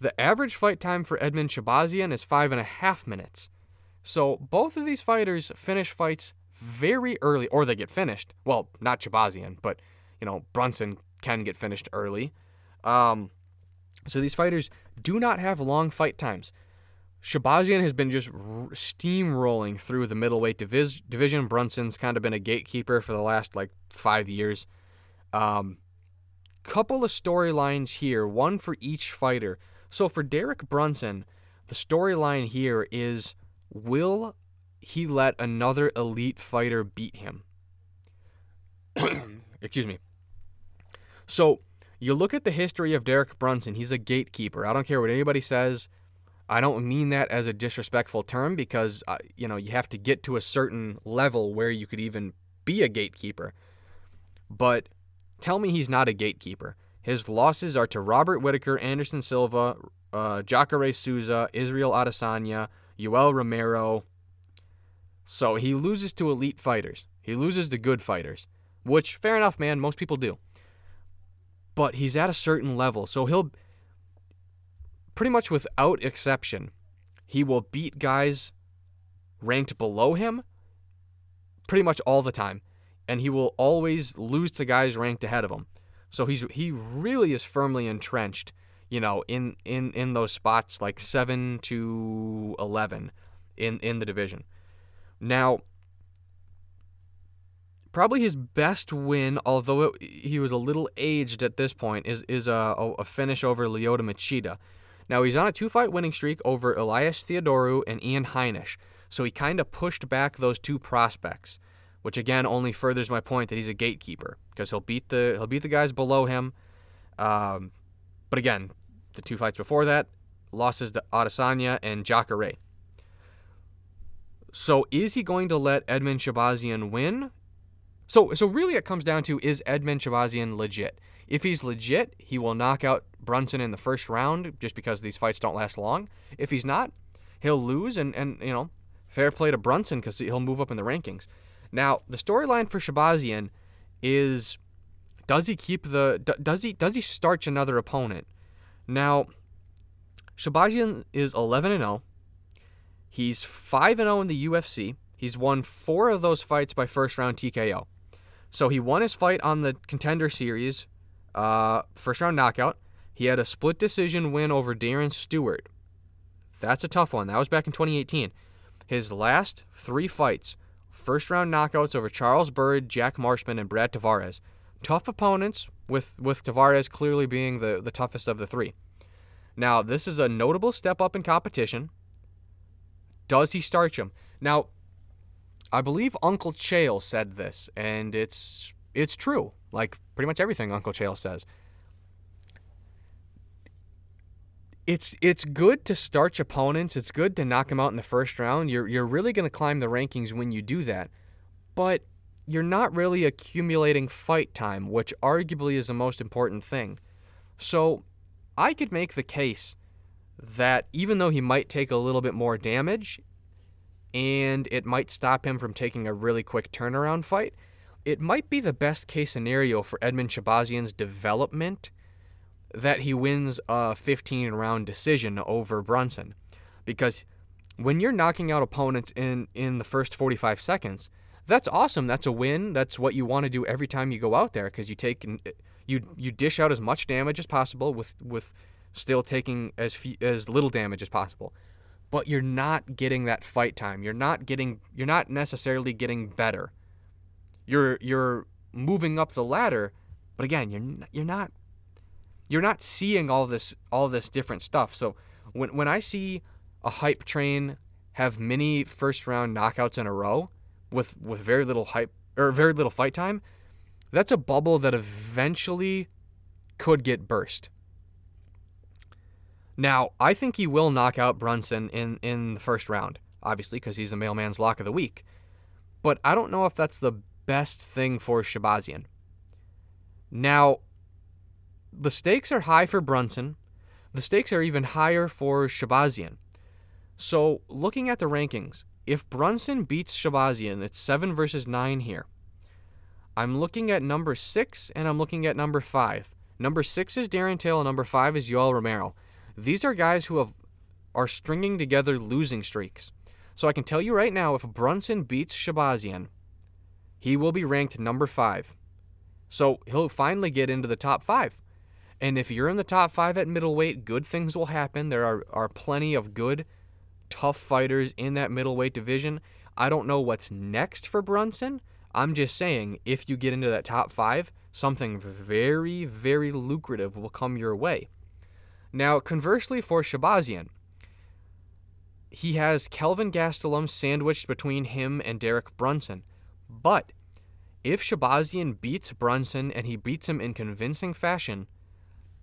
The average fight time for Edmen Shahbazyan is five and a half minutes. So both of these fighters finish fights very early, or they get finished. Well, not Shahbazyan, but you know Brunson can get finished early. Um, so these fighters do not have long fight times. Shahbazyan has been just steamrolling through the middleweight divis- division. Brunson's kind of been a gatekeeper for the last like five years. Um, couple of storylines here, one for each fighter. So for Derek Brunson, the storyline here is will he let another elite fighter beat him? Excuse me. So you look at the history of Derek Brunson, he's a gatekeeper. I don't care what anybody says. I don't mean that as a disrespectful term because uh, you know you have to get to a certain level where you could even be a gatekeeper. But tell me he's not a gatekeeper. His losses are to Robert Whitaker, Anderson Silva, uh, Jacare Souza, Israel Adesanya, Yoel Romero. So he loses to elite fighters. He loses to good fighters, which fair enough, man. Most people do but he's at a certain level. So he'll pretty much without exception, he will beat guys ranked below him pretty much all the time. And he will always lose to guys ranked ahead of him. So he's he really is firmly entrenched, you know, in in in those spots like 7 to 11 in in the division. Now, probably his best win, although it, he was a little aged at this point, is is a, a finish over Lyoto Machida. Now he's on a two-fight winning streak over Elias Theodorou and Ian Heinisch, so he kind of pushed back those two prospects, which again only furthers my point that he's a gatekeeper because he'll beat the he'll beat the guys below him. Um, but again, the two fights before that, losses to Adesanya and Jacare. So is he going to let Edmen Shahbazyan win? So so really it comes down to is Edmen Shahbazyan legit? If he's legit, he will knock out Brunson in the first round just because these fights don't last long. If he's not, he'll lose and and you know, fair play to Brunson cuz he'll move up in the rankings. Now, the storyline for Shahbazyan is does he keep the does he does he starch another opponent? Now, Shahbazyan is 11 and 0. He's 5 and 0 in the UFC. He's won four of those fights by first round TKO. So he won his fight on the contender series, uh, first round knockout. He had a split decision win over Darren Stewart. That's a tough one. That was back in 2018. His last three fights, first round knockouts over Charles Byrd, Jack Marshman, and Brad Tavares. Tough opponents, with, with Tavares clearly being the, the toughest of the three. Now, this is a notable step up in competition. Does he starch him? Now, I believe Uncle Chael said this, and it's it's true. Like pretty much everything Uncle Chael says. It's it's good to starch opponents. It's good to knock them out in the first round. You're you're really going to climb the rankings when you do that. But you're not really accumulating fight time, which arguably is the most important thing. So, I could make the case that even though he might take a little bit more damage, and it might stop him from taking a really quick turnaround fight. It might be the best case scenario for Edmen Shahbazyan's development that he wins a 15 round decision over Brunson. Because when you're knocking out opponents in, in the first 45 seconds, that's awesome. That's a win. That's what you want to do every time you go out there because you take you you dish out as much damage as possible with with still taking as few, as little damage as possible but you're not getting that fight time. You're not getting you're not necessarily getting better. You're you're moving up the ladder, but again, you're not, you're not you're not seeing all this all this different stuff. So when when I see a hype train have many first round knockouts in a row with with very little hype or very little fight time, that's a bubble that eventually could get burst. Now, I think he will knock out Brunson in, in the first round, obviously, because he's the mailman's lock of the week. But I don't know if that's the best thing for Shahbazyan. Now, the stakes are high for Brunson. The stakes are even higher for Shahbazyan. So, looking at the rankings, if Brunson beats Shahbazyan, it's 7 versus 9 here. I'm looking at number 6 and I'm looking at number 5. Number 6 is Darren Till, and number 5 is Yoel Romero. These are guys who have are stringing together losing streaks. So I can tell you right now, if Brunson beats Shahbazyan, he will be ranked number five. So he'll finally get into the top five. And if you're in the top five at middleweight, good things will happen. There are, are plenty of good, tough fighters in that middleweight division. I don't know what's next for Brunson. I'm just saying, if you get into that top five, something very, very lucrative will come your way. Now, conversely, for Shahbazyan, he has Kelvin Gastelum sandwiched between him and Derek Brunson. But if Shahbazyan beats Brunson and he beats him in convincing fashion,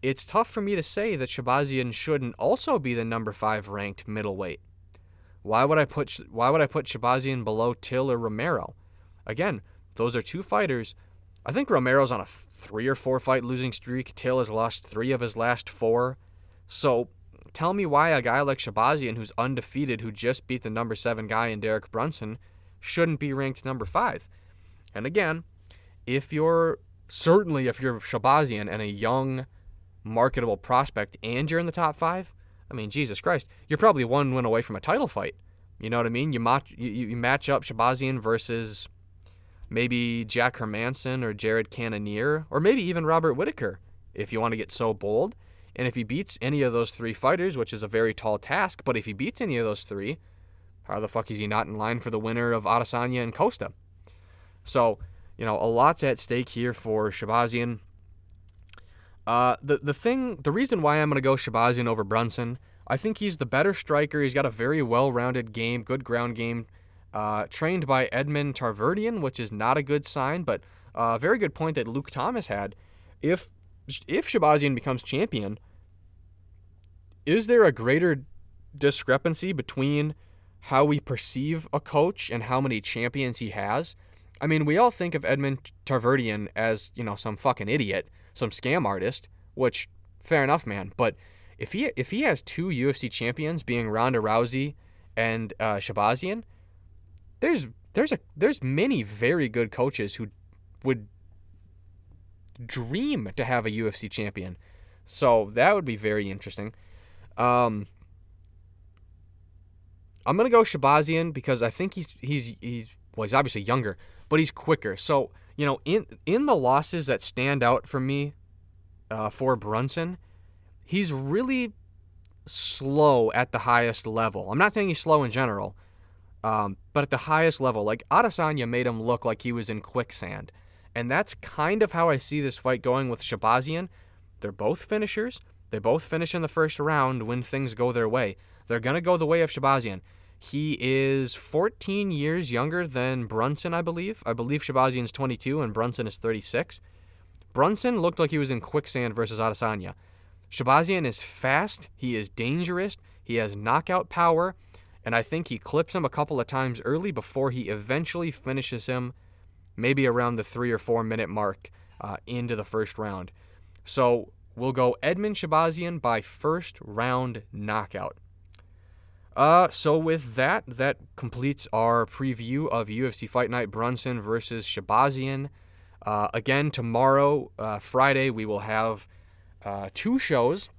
it's tough for me to say that Shahbazyan shouldn't also be the number five ranked middleweight. Why would I put Why would I put Shahbazyan below Till or Romero? Again, those are two fighters. I think Romero's on a three or four fight losing streak. Till has lost three of his last four. So tell me why a guy like Shahbazyan, who's undefeated, who just beat the number seven guy in Derek Brunson, shouldn't be ranked number five. And again, if you're certainly if you're Shahbazyan and a young, marketable prospect, and you're in the top five, I mean, Jesus Christ, you're probably one win away from a title fight. You know what I mean? You match you, you match up Shahbazyan versus maybe Jack Hermansson or Jared Cannonier or maybe even Robert Whitaker if you want to get so bold. And if he beats any of those three fighters, which is a very tall task, but if he beats any of those three, how the fuck is he not in line for the winner of Adesanya and Costa? So, you know, a lot's at stake here for Shahbazyan. Uh, the the thing, the reason why I'm gonna go Shahbazyan over Brunson, I think he's the better striker. He's got a very well-rounded game, good ground game, uh, trained by Edmond Tarverdyan, which is not a good sign, but a very good point that Luke Thomas had. If if Shahbazyan becomes champion, is there a greater discrepancy between how we perceive a coach and how many champions he has? I mean, we all think of Edmond Tarverdyan as, you know, some fucking idiot, some scam artist, which fair enough, man, but if he if he has two UFC champions being Ronda Rousey and uh, Shahbazyan, there's there's a there's many very good coaches who would dream to have a UFC champion. So that would be very interesting. Um, I'm gonna go Shahbazyan because I think he's he's he's well he's obviously younger, but he's quicker. So you know in in the losses that stand out for me uh, for Brunson, he's really slow at the highest level. I'm not saying he's slow in general, um, but at the highest level, like Adesanya made him look like he was in quicksand. And that's kind of how I see this fight going with Shahbazyan. They're both finishers. They both finish in the first round when things go their way. They're to go the way of Shahbazyan. He is 14 years younger than Brunson, I believe. I believe Shahbazyan's 22 and Brunson is 36. Brunson looked like he was in quicksand versus Adesanya. Shahbazyan is fast, he is dangerous, he has knockout power, and I think he clips him a couple of times early before he eventually finishes him, maybe around the three or four minute mark uh, into the first round. So we'll go Edmen Shahbazyan by first round knockout. Uh, so with that, that completes our preview of UFC Fight Night Brunson versus Shahbazyan. Uh, again, tomorrow, uh, Friday, we will have uh, two shows.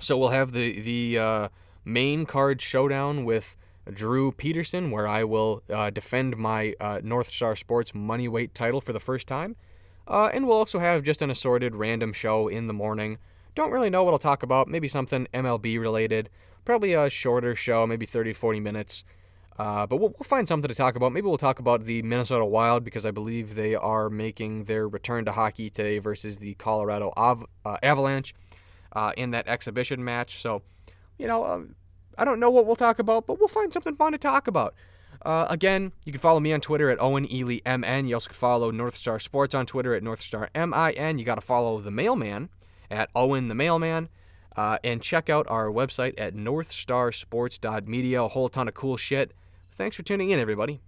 So we'll have the the uh, main card showdown with Drew Peterson, where I will uh, defend my North Star Sports money weight title for the first time. And we'll also have just an assorted random show in the morning. Don't really know what I'll talk about. Maybe something MLB related. Probably a shorter show, maybe 30, 40 minutes. Uh, but we'll, we'll, find something to talk about. Maybe we'll talk about the Minnesota Wild because I believe they are making their return to hockey today versus the Colorado Av- uh, Avalanche uh, in that exhibition match. So, you know, um, I don't know what we'll talk about, but we'll find something fun to talk about. Uh, again, you can follow me on Twitter at Owen Ely MN. You also can follow North Star Sports on Twitter at North Star MIN. You got to follow the Mailman at Owen the Mailman. Uh, and check out our website at northstarsports.media. A whole ton of cool shit. Thanks for tuning in, everybody.